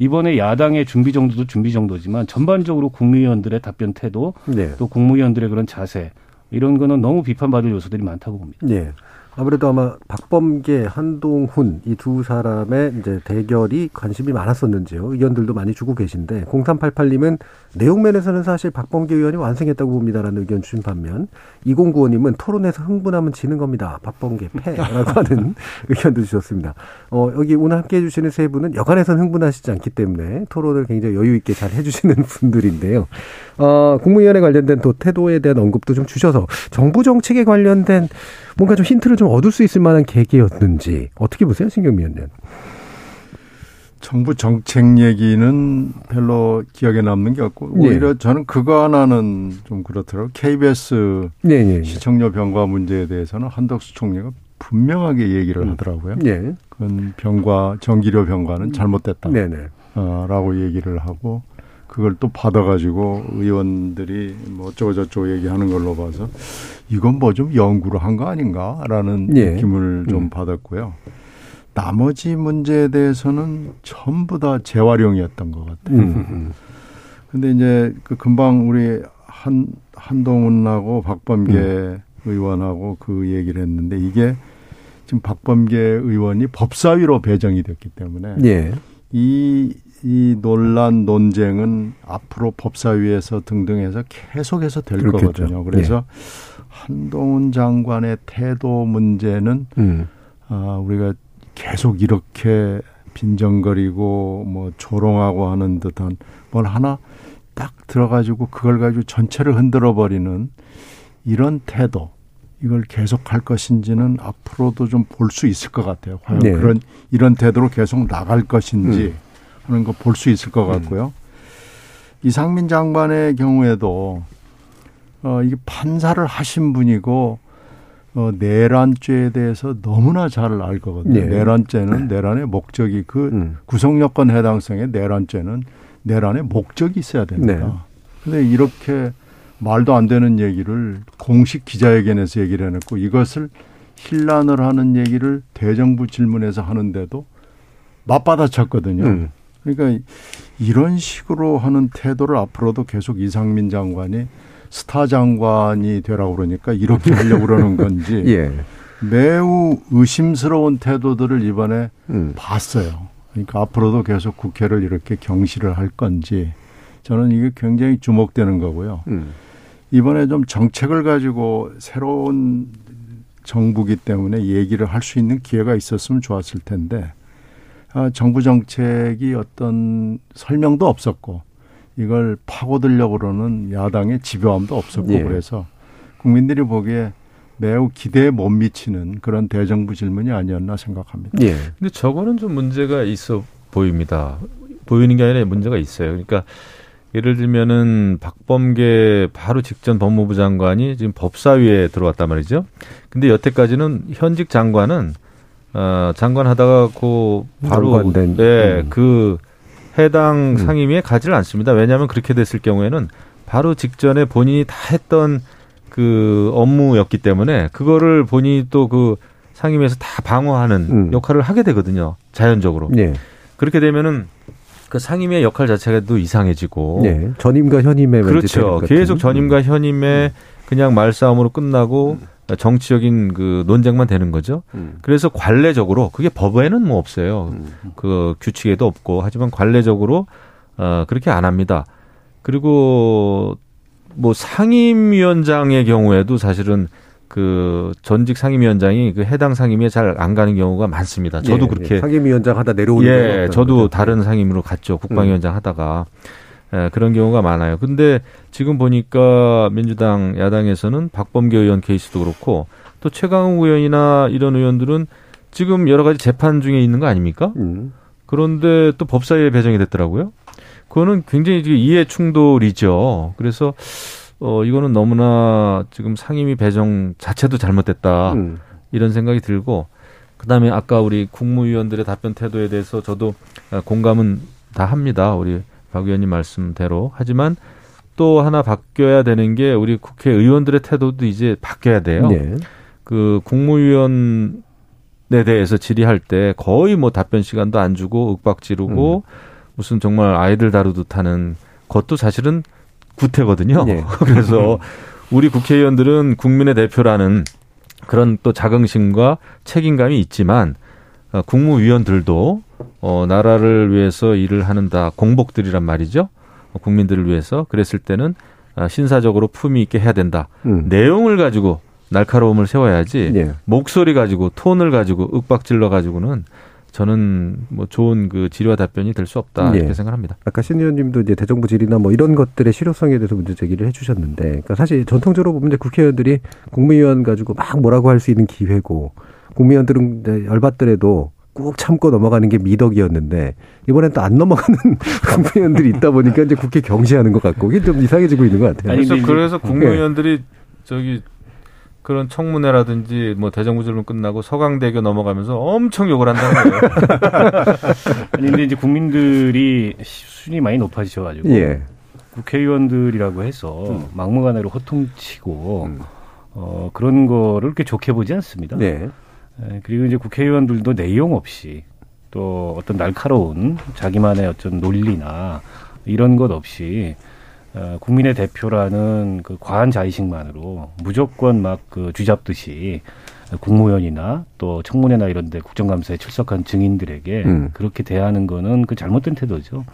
이번에 야당의 준비 정도도 준비 정도지만 전반적으로 국무위원들의 답변 태도 네. 또 국무위원들의 그런 자세 이런 거는 너무 비판받을 요소들이 많다고 봅니다. 네. 아무래도 아마 박범계, 한동훈 이 두 사람의 이제 대결이 관심이 많았었는지요. 의견들도 많이 주고 계신데 0388님은 내용 면에서는 사실 박범계 의원이 완성했다고 봅니다라는 의견 주신 반면 2095님은 토론에서 흥분하면 지는 겁니다. 박범계 패라고 하는 의견도 주셨습니다. 어, 여기 오늘 함께 해주시는 세 분은 여간에선 흥분하시지 않기 때문에 토론을 굉장히 여유 있게 잘 해주시는 분들인데요. 어, 국무위원회 관련된 또 태도에 대한 언급도 좀 주셔서 정부 정책에 관련된 뭔가 좀 힌트를 좀 얻을 수 있을 만한 계기였는지 어떻게 보세요, 신경미 의원님? 정부 정책 얘기는 별로 기억에 남는 게 없고 네. 오히려 네. 저는 그거 하나는 좀 그렇더라고요. KBS 네, 네, 네, 시청료 병과 문제에 대해서는 한덕수 총리가 분명하게 얘기를 음. 하더라고요. 네. 그건 병과 전기료 병과는 잘못됐다. 네, 네. 어, 라고 얘기를 하고 그걸 또 받아가지고 의원들이 뭐 어쩌고저쩌고 얘기하는 걸로 봐서 이건 뭐 좀 연구를 한 거 아닌가라는 예. 느낌을 좀 음. 받았고요. 나머지 문제에 대해서는 전부 다 재활용이었던 것 같아요. 음. 음, 음. 근데 이제 그 금방 우리 한 한동훈하고 박범계 음. 의원하고 그 얘기를 했는데 이게 지금 박범계 의원이 법사위로 배정이 됐기 때문에 예. 이, 이 논란 논쟁은 앞으로 법사위에서 등등해서 계속해서 될 그렇겠죠. 거거든요. 그래서 예. 한동훈 장관의 태도 문제는 음. 아, 우리가 계속 이렇게 빈정거리고 뭐 조롱하고 하는 듯한 뭘 하나 딱 들어가지고 그걸 가지고 전체를 흔들어 버리는 이런 태도 이걸 계속 할 것인지는 앞으로도 좀 볼 수 있을 것 같아요. 과연 네. 그런 이런 태도로 계속 나갈 것인지 음. 하는 거 볼 수 있을 것 같고요. 음. 이상민 장관의 경우에도 어 이게 판사를 하신 분이고 어 내란죄에 대해서 너무나 잘 알 거거든요. 네. 내란죄는 내란의 목적이 그 음. 구성 요건 해당성의 내란죄는 내란의 목적이 있어야 됩니다. 네. 근데 이렇게 말도 안 되는 얘기를 공식 기자회견에서 얘기를 해놓고 이것을 힐난을 하는 얘기를 대정부 질문에서 하는데도 맞받아쳤거든요. 음. 그러니까 이런 식으로 하는 태도를 앞으로도 계속 이상민 장관이 스타 장관이 되라고 그러니까 이렇게 하려고 그러는 건지 예. 매우 의심스러운 태도들을 이번에 음. 봤어요. 그러니까 앞으로도 계속 국회를 이렇게 경시를 할 건지 저는 이게 굉장히 주목되는 거고요. 음. 이번에 좀 정책을 가지고 새로운 정부기 때문에 얘기를 할 수 있는 기회가 있었으면 좋았을 텐데 아, 정부 정책이 어떤 설명도 없었고 이걸 파고들려고 그러는 야당의 집요함도 없었고 예. 그래서 국민들이 보기에 매우 기대에 못 미치는 그런 대정부 질문이 아니었나 생각합니다. 예. 근데 저거는 좀 문제가 있어 보입니다. 보이는 게 아니라 문제가 있어요. 그러니까 예를 들면은 박범계 바로 직전 법무부 장관이 지금 법사위에 들어왔단 말이죠. 근데 여태까지는 현직 장관은 어 장관 하다가 그 바로 네, 음. 그 해당 음. 상임위에 가지를 않습니다. 왜냐하면 그렇게 됐을 경우에는 바로 직전에 본인이 다 했던 그 업무였기 때문에 그거를 본인이 또 그 상임위에서 다 방어하는 음. 역할을 하게 되거든요. 자연적으로. 네. 그렇게 되면은 그 상임의 역할 자체가 또 이상해지고 네. 전임과 현임의 그렇죠. 계속 전임과 음. 현임의 그냥 말싸움으로 끝나고 음. 정치적인 그 논쟁만 되는 거죠. 음. 그래서 관례적으로 그게 법에는 뭐 없어요. 음. 그 규칙에도 없고 하지만 관례적으로 어 그렇게 안 합니다. 그리고 뭐 상임위원장의 경우에도 사실은 그 전직 상임위원장이 그 해당 상임위에 잘 안 가는 경우가 많습니다. 저도 예, 그렇게 예. 상임위원장 하다 내려오는 예, 저도 거죠. 다른 상임으로 갔죠. 국방위원장 음. 하다가 예, 그런 경우가 많아요. 근데 지금 보니까 민주당 야당에서는 박범계 의원 케이스도 그렇고 또 최강욱 의원이나 이런 의원들은 지금 여러 가지 재판 중에 있는 거 아닙니까? 음. 그런데 또 법사위에 배정이 됐더라고요. 그거는 굉장히 이해 충돌이죠. 그래서 어, 이거는 너무나 지금 상임위 배정 자체도 잘못됐다. 음. 이런 생각이 들고, 그 다음에 아까 우리 국무위원들의 답변 태도에 대해서 저도 공감은 다 합니다. 우리 박 의원님 말씀대로. 하지만 또 하나 바뀌어야 되는 게 우리 국회의원들의 태도도 이제 바뀌어야 돼요. 네. 그 국무위원에 대해서 질의할 때 거의 뭐 답변 시간도 안 주고 윽박 지르고 음. 무슨 정말 아이들 다루듯 하는 것도 사실은 구태거든요. 네. 그래서 우리 국회의원들은 국민의 대표라는 그런 또 자긍심과 책임감이 있지만 어, 국무위원들도 어 나라를 위해서 일을 하는다 공복들이란 말이죠. 어, 국민들을 위해서 그랬을 때는 아, 신사적으로 품위 있게 해야 된다. 음. 내용을 가지고 날카로움을 세워야지 네. 목소리 가지고 톤을 가지고 윽박질러 가지고는 저는 뭐 좋은 그 질의와 답변이 될 수 없다 네. 이렇게 생각합니다. 아까 신 의원님도 이제 대정부 질의나 뭐 이런 것들의 실효성에 대해서 문제 제기를 해주셨는데, 그러니까 사실 전통적으로 보면 이제 국회의원들이 국무위원 가지고 막 뭐라고 할 수 있는 기회고, 국무위원들은 열받더라도 꾹 참고 넘어가는 게 미덕이었는데 이번엔 또 안 넘어가는 국무위원들이 있다 보니까 이제 국회 경시하는 것 같고 이게 좀 이상해지고 있는 것 같아요. 아니, 그래서, 그래서 국무위원들이 네. 저기 그런 청문회라든지 뭐 대정부 질문 끝나고 서강대교 넘어가면서 엄청 욕을 한다는 거예요. 아니 근데 이제 국민들이 수준이 많이 높아지셔 가지고 예. 국회의원들이라고 해서 음. 막무가내로 호통치고 음. 어 그런 거를 그렇게 좋게 보지 않습니다. 네. 예, 그리고 이제 국회의원들도 내용 없이 또 어떤 날카로운 자기만의 어떤 논리나 이런 것 없이 어, 국민의 대표라는 그 과한 자의식만으로 무조건 막 그 쥐잡듯이 국무위원이나 또 청문회나 이런 데 국정감사에 출석한 증인들에게 음. 그렇게 대하는 거는 그 잘못된 태도죠.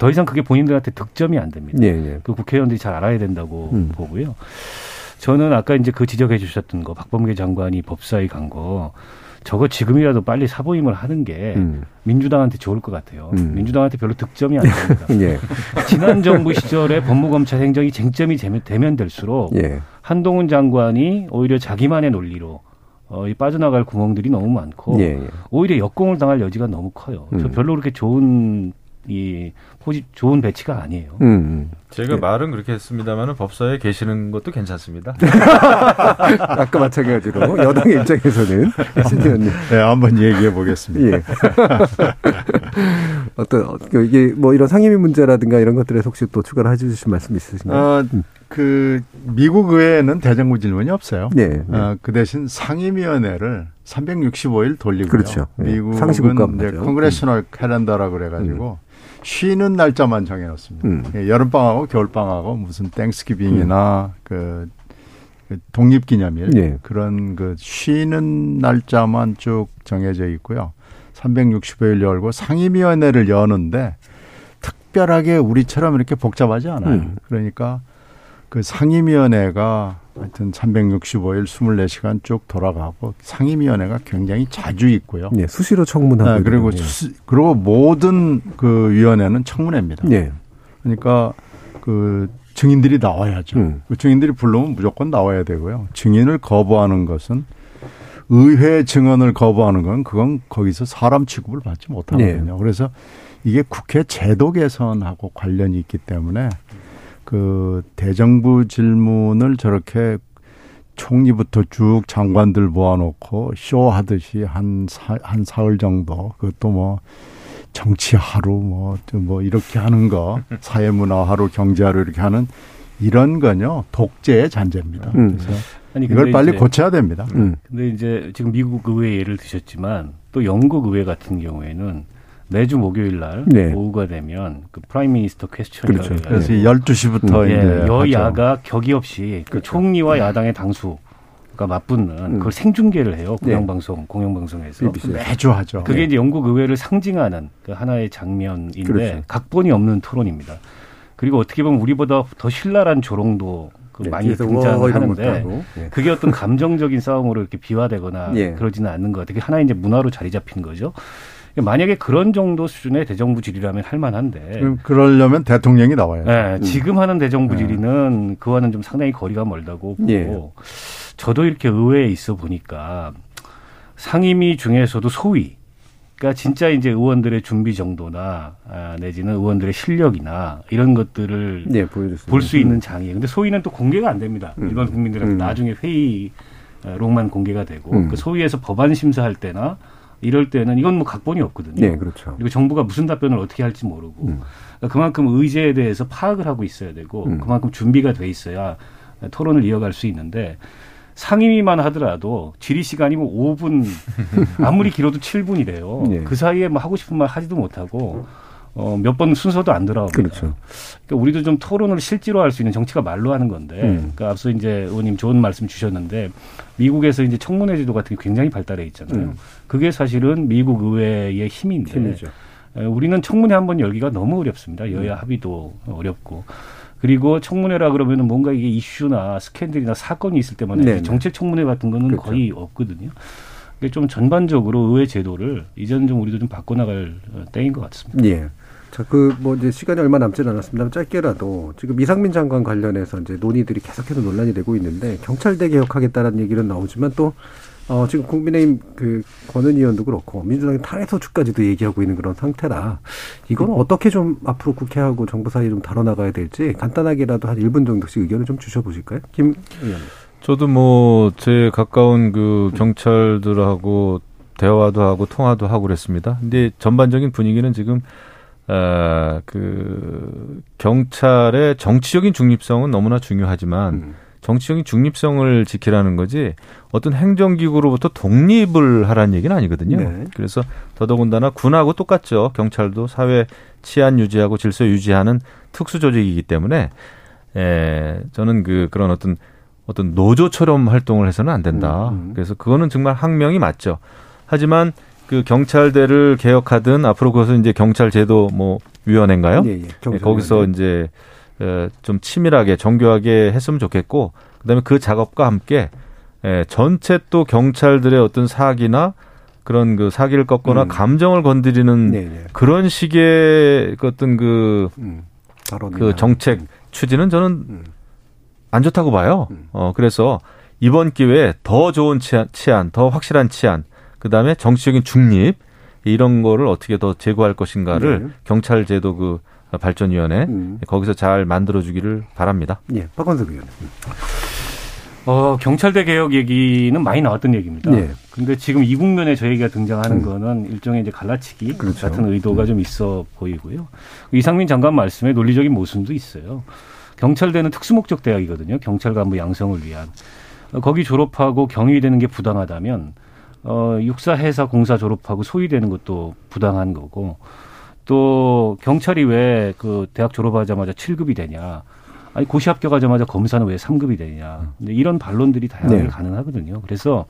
더 이상 그게 본인들한테 득점이 안 됩니다. 예, 예. 그 국회의원들이 잘 알아야 된다고 음. 보고요. 저는 아까 이제 그 지적해 주셨던 거 박범계 장관이 법사위 간 거 저거 지금이라도 빨리 사보임을 하는 게 음. 민주당한테 좋을 것 같아요. 음. 민주당한테 별로 득점이 안 됩니다. 예. 지난 정부 시절에 법무검찰 행정이 쟁점이 되면 될수록 예. 한동훈 장관이 오히려 자기만의 논리로 어, 이 빠져나갈 구멍들이 너무 많고 예, 예. 오히려 역공을 당할 여지가 너무 커요. 음. 별로 그렇게 좋은 이 포지 좋은 배치가 아니에요. 음, 음. 제가 네. 말은 그렇게 했습니다만은 법사에 계시는 것도 괜찮습니다. 아까 마찬가지로 여당의 입장에서는. 네, 한번 얘기해 보겠습니다. 예. 어떤 그 이게 뭐 이런 상임위 문제라든가 이런 것들에 혹시 또 추가로 해주실 말씀 있으신가요? 어, 음. 그 미국 의회는 대정부 질문이 없어요. 네. 네. 어, 그 대신 상임위원회를 365일 돌리고요. 그렇죠. 네. 미국은 이제 congressional 음. calendar라 그래가지고 음. 쉬는 날짜만 정해놓습니다. 음. 예, 여름방학하고 겨울방학하고 무슨 Thanksgiving이나 음. 그, 그 독립기념일 예. 그런 그 쉬는 날짜만 쭉 정해져 있고요. 365일 열고 상임위원회를 여는데 특별하게 우리처럼 이렇게 복잡하지 않아요. 음. 그러니까 그 상임위원회가 하여튼 365일 24시간 쭉 돌아가고 상임위원회가 굉장히 자주 있고요. 네, 수시로 청문하고. 네, 그리고 수, 그리고 모든 그 위원회는 청문회입니다. 네. 그러니까 그 증인들이 나와야죠. 음. 그 증인들이 불러면 무조건 나와야 되고요. 증인을 거부하는 것은 의회 증언을 거부하는 건 그건 거기서 사람 취급을 받지 못하거든요. 네. 그래서 이게 국회 제도 개선하고 관련이 있기 때문에 그 대정부 질문을 저렇게 총리부터 쭉 장관들 모아놓고 쇼하듯이 한, 사, 한 사흘 정도 그것도 뭐 정치 하루 뭐, 뭐 이렇게 하는 거 사회문화 하루 경제 하루 이렇게 하는 이런 건요 독재의 잔재입니다. 음. 그래서 아니, 이걸 빨리 고쳐야 됩니다. 음. 근데 이제 지금 미국 의회 예를 드셨지만 또 영국 의회 같은 경우에는 매주 목요일 날 네. 오후가 되면 그 Prime Minister Question이 그렇죠. 그래서 12시부터 예, 여야가 격이 없이 그 그렇죠. 총리와 야당의 당수 가 맞붙는 음. 그걸 생중계를 해요 네. 공영방송 네. 공영방송에서 매주 하죠. 그게 네. 이제 영국 의회를 상징하는 그 하나의 장면인데 그렇죠. 각본이 없는 토론입니다. 그리고 어떻게 보면 우리보다 더 신랄한 조롱도 그 네, 많이 등장하는데 네. 그게 어떤 감정적인 싸움으로 이렇게 비화되거나 예. 그러지는 않는 것 같아요. 하나의 이제 문화로 자리 잡힌 거죠. 만약에 그런 정도 수준의 대정부 질의라면 할 만한데. 그러려면 대통령이 나와요. 네, 음. 지금 하는 대정부 질의는 네. 그와는 좀 상당히 거리가 멀다고 보고 예. 저도 이렇게 의회에 있어 보니까 상임위 중에서도 소위 그러니까 진짜 이제 의원들의 준비 정도나 아, 내지는 의원들의 실력이나 이런 것들을 네, 볼수 있는 장이에요. 근데 소위는 또 공개가 안 됩니다. 음. 일반 국민들은 음. 나중에 회의록만 공개가 되고 음. 그 소위에서 법안 심사할 때나 이럴 때는 이건 뭐 각본이 없거든요. 네, 그렇죠. 그리고 정부가 무슨 답변을 어떻게 할지 모르고 음. 그러니까 그만큼 의제에 대해서 파악을 하고 있어야 되고 음. 그만큼 준비가 돼 있어야 토론을 이어갈 수 있는데 상임위만 하더라도 질의 시간이 뭐 5분 아무리 길어도 7분이래요. 네. 그 사이에 뭐 하고 싶은 말 하지도 못하고 어, 몇 번 순서도 안 들어가고. 그렇죠. 그러니까 우리도 좀 토론을 실제로 할 수 있는 정치가 말로 하는 건데, 음. 그러니까 앞서 이제 의원님 좋은 말씀 주셨는데, 미국에서 이제 청문회 제도 같은 게 굉장히 발달해 있잖아요. 음. 그게 사실은 미국 의회의 힘인데, 힘이죠. 우리는 청문회 한 번 열기가 너무 어렵습니다. 여야 음. 합의도 어렵고. 그리고 청문회라 그러면은 뭔가 이게 이슈나 스캔들이나 사건이 있을 때만 네, 네. 정책 청문회 같은 거는 그렇죠. 거의 없거든요. 좀 전반적으로 의회 제도를 이제는 좀 우리도 좀 바꿔나갈 때인 것 같습니다. 예. 자, 그, 뭐, 이제 시간이 얼마 남지 않았습니다. 짧게라도 지금 이상민 장관 관련해서 이제 논의들이 계속해서 논란이 되고 있는데 경찰대 개혁하겠다라는 얘기는 나오지만 또 어, 지금 국민의힘 그 권은 의원도 그렇고 민주당의 탄핵소추까지도 얘기하고 있는 그런 상태라 이건 어떻게 좀 앞으로 국회하고 정부 사이 좀 다뤄나가야 될지 간단하게라도 한 1분 정도씩 의견을 좀 주셔보실까요? 김 의원. 저도 뭐 제 가까운 그 경찰들하고 대화도 하고 통화도 하고 그랬습니다. 근데 전반적인 분위기는 지금 아, 그 경찰의 정치적인 중립성은 너무나 중요하지만 음. 정치적인 중립성을 지키라는 거지 어떤 행정기구로부터 독립을 하라는 얘기는 아니거든요. 네. 그래서 더더군다나 군하고 똑같죠. 경찰도 사회 치안 유지하고 질서 유지하는 특수 조직이기 때문에 예, 저는 그 그런 어떤 어떤 노조처럼 활동을 해서는 안 된다. 음, 음. 그래서 그거는 정말 항명이 맞죠. 하지만 그 경찰대를 개혁하든 앞으로 그것은 이제 경찰 제도 뭐 위원회인가요? 예, 예. 예, 거기서 이제 좀 치밀하게 정교하게 했으면 좋겠고 그다음에 그 작업과 함께 예, 전체 또 경찰들의 어떤 사기나 그런 그 사기를 꺾거나 음. 감정을 건드리는 네네. 네. 그런 식의 그 어떤 그, 음. 그 정책 음. 추진은 저는 음. 안 좋다고 봐요. 음. 어, 그래서 이번 기회에 더 좋은 치안, 치안 더 확실한 치안, 그 다음에 정치적인 중립, 이런 거를 어떻게 더 제고할 것인가를 네. 경찰 제도 그 발전위원회 음. 거기서 잘 만들어주기를 바랍니다. 예, 박원석 의원. 어, 경찰대 개혁 얘기는 많이 나왔던 얘기입니다. 네. 근데 지금 이 국면에 저 얘기가 등장하는 음. 거는 일종의 이제 갈라치기 그렇죠. 같은 의도가 음. 좀 있어 보이고요. 이상민 장관 말씀에 논리적인 모순도 있어요. 경찰대는 특수목적 대학이거든요. 경찰 간부 양성을 위한. 어, 거기 졸업하고 경위되는 게 부당하다면 어, 육사회사 공사 졸업하고 소위되는 것도 부당한 거고 또 경찰이 왜 그 대학 졸업하자마자 7급이 되냐. 아니 고시 합격하자마자 검사는 왜 3급이 되냐. 이런 반론들이 다양하게 네. 가능하거든요. 그래서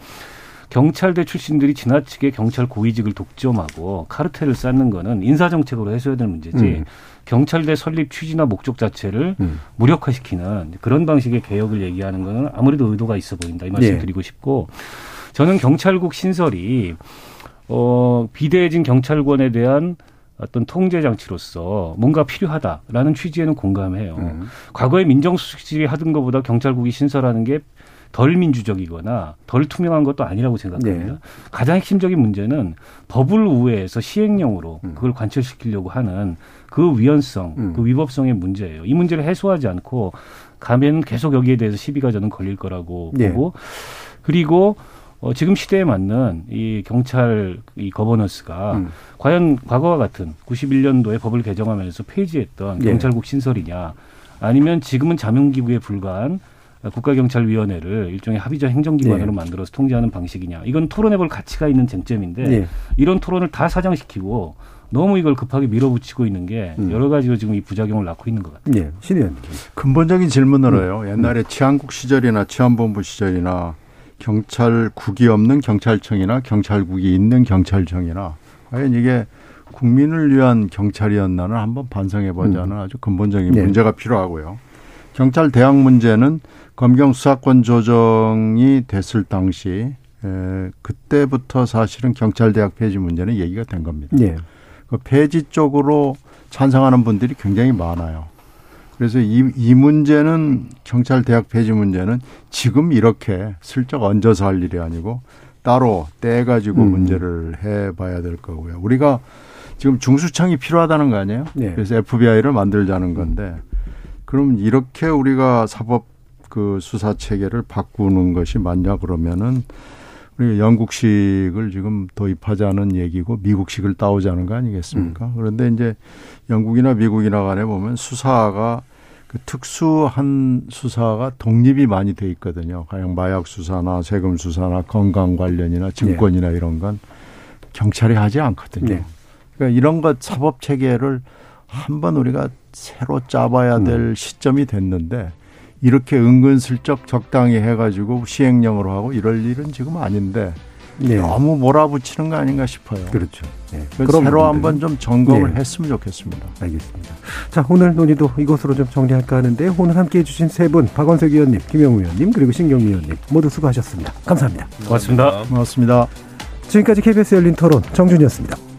경찰대 출신들이 지나치게 경찰 고위직을 독점하고 카르텔을 쌓는 거는 인사 정책으로 해소해야 될 문제지 음. 경찰대 설립 취지나 목적 자체를 음. 무력화시키는 그런 방식의 개혁을 얘기하는 거는 아무래도 의도가 있어 보인다 이 말씀 네. 드리고 싶고 저는 경찰국 신설이 어 비대해진 경찰권에 대한 어떤 통제 장치로서 뭔가 필요하다라는 취지에는 공감해요. 음. 과거에 민정수석실이 하던 것보다 경찰국이 신설하는 게 덜 민주적이거나 덜 투명한 것도 아니라고 생각합니다. 네. 가장 핵심적인 문제는 법을 우회해서 시행령으로 음. 그걸 관철시키려고 하는 그 위헌성, 음. 그 위법성의 문제예요. 이 문제를 해소하지 않고 가면 계속 여기에 대해서 시비가 저는 걸릴 거라고 네. 보고 그리고 어, 지금 시대에 맞는 이 경찰 이 거버넌스가 음. 과연 과거와 같은 91년도에 법을 개정하면서 폐지했던 예. 경찰국 신설이냐 아니면 지금은 자명기구에 불과한 국가경찰위원회를 일종의 합의적 행정기관으로 네. 만들어서 통제하는 방식이냐. 이건 토론해볼 가치가 있는 쟁점인데 네. 이런 토론을 다 사장시키고 너무 이걸 급하게 밀어붙이고 있는 게 음. 여러 가지로 지금 이 부작용을 낳고 있는 것 같아요. 네. 신의원 근본적인 질문으로요. 음. 옛날에 치안국 시절이나 치안본부 시절이나 경찰국이 없는 경찰청이나 경찰국이 있는 경찰청이나 과연 이게 국민을 위한 경찰이었나는 한번 반성해 보자는 음. 아주 근본적인 네. 문제가 필요하고요. 경찰 대학 문제는 검경 수사권 조정이 됐을 당시 에, 그때부터 사실은 경찰 대학 폐지 문제는 얘기가 된 겁니다. 네. 그 폐지 쪽으로 찬성하는 분들이 굉장히 많아요. 그래서 이, 이 문제는 경찰 대학 폐지 문제는 지금 이렇게 슬쩍 얹어서 할 일이 아니고 따로 떼 가지고 음. 문제를 해봐야 될 거고요. 우리가 지금 중수청이 필요하다는 거 아니에요? 네. 그래서 FBI를 만들자는 건데 그럼 이렇게 우리가 사법 그 수사 체계를 바꾸는 것이 맞냐 그러면은 우리 영국식을 지금 도입하자는 얘기고 미국식을 따오자는 거 아니겠습니까? 음. 그런데 이제 영국이나 미국이나 간에 보면 수사가 그 특수한 수사가 독립이 많이 돼 있거든요. 가령 마약 수사나 세금 수사나 건강 관련이나 증권이나 네. 이런 건 경찰이 하지 않거든요. 네. 그러니까 이런 것 사법 체계를 한번 우리가 새로 짜봐야 될 음. 시점이 됐는데 이렇게 은근슬쩍 적당히 해가지고 시행령으로 하고 이럴 일은 지금 아닌데 네. 너무 몰아붙이는 거 아닌가 싶어요. 그렇죠. 네. 그럼 새로 한번 좀 점검을 네. 했으면 좋겠습니다. 알겠습니다. 자, 오늘 논의도 이것으로 좀 정리할까 하는데 오늘 함께 해 주신 세 분, 박원석 의원님, 김영우 의원님, 그리고 신경미 의원님 모두 수고하셨습니다. 감사합니다. 고맙습니다. 고맙습니다. 지금까지 KBS 열린 토론 정준이었습니다.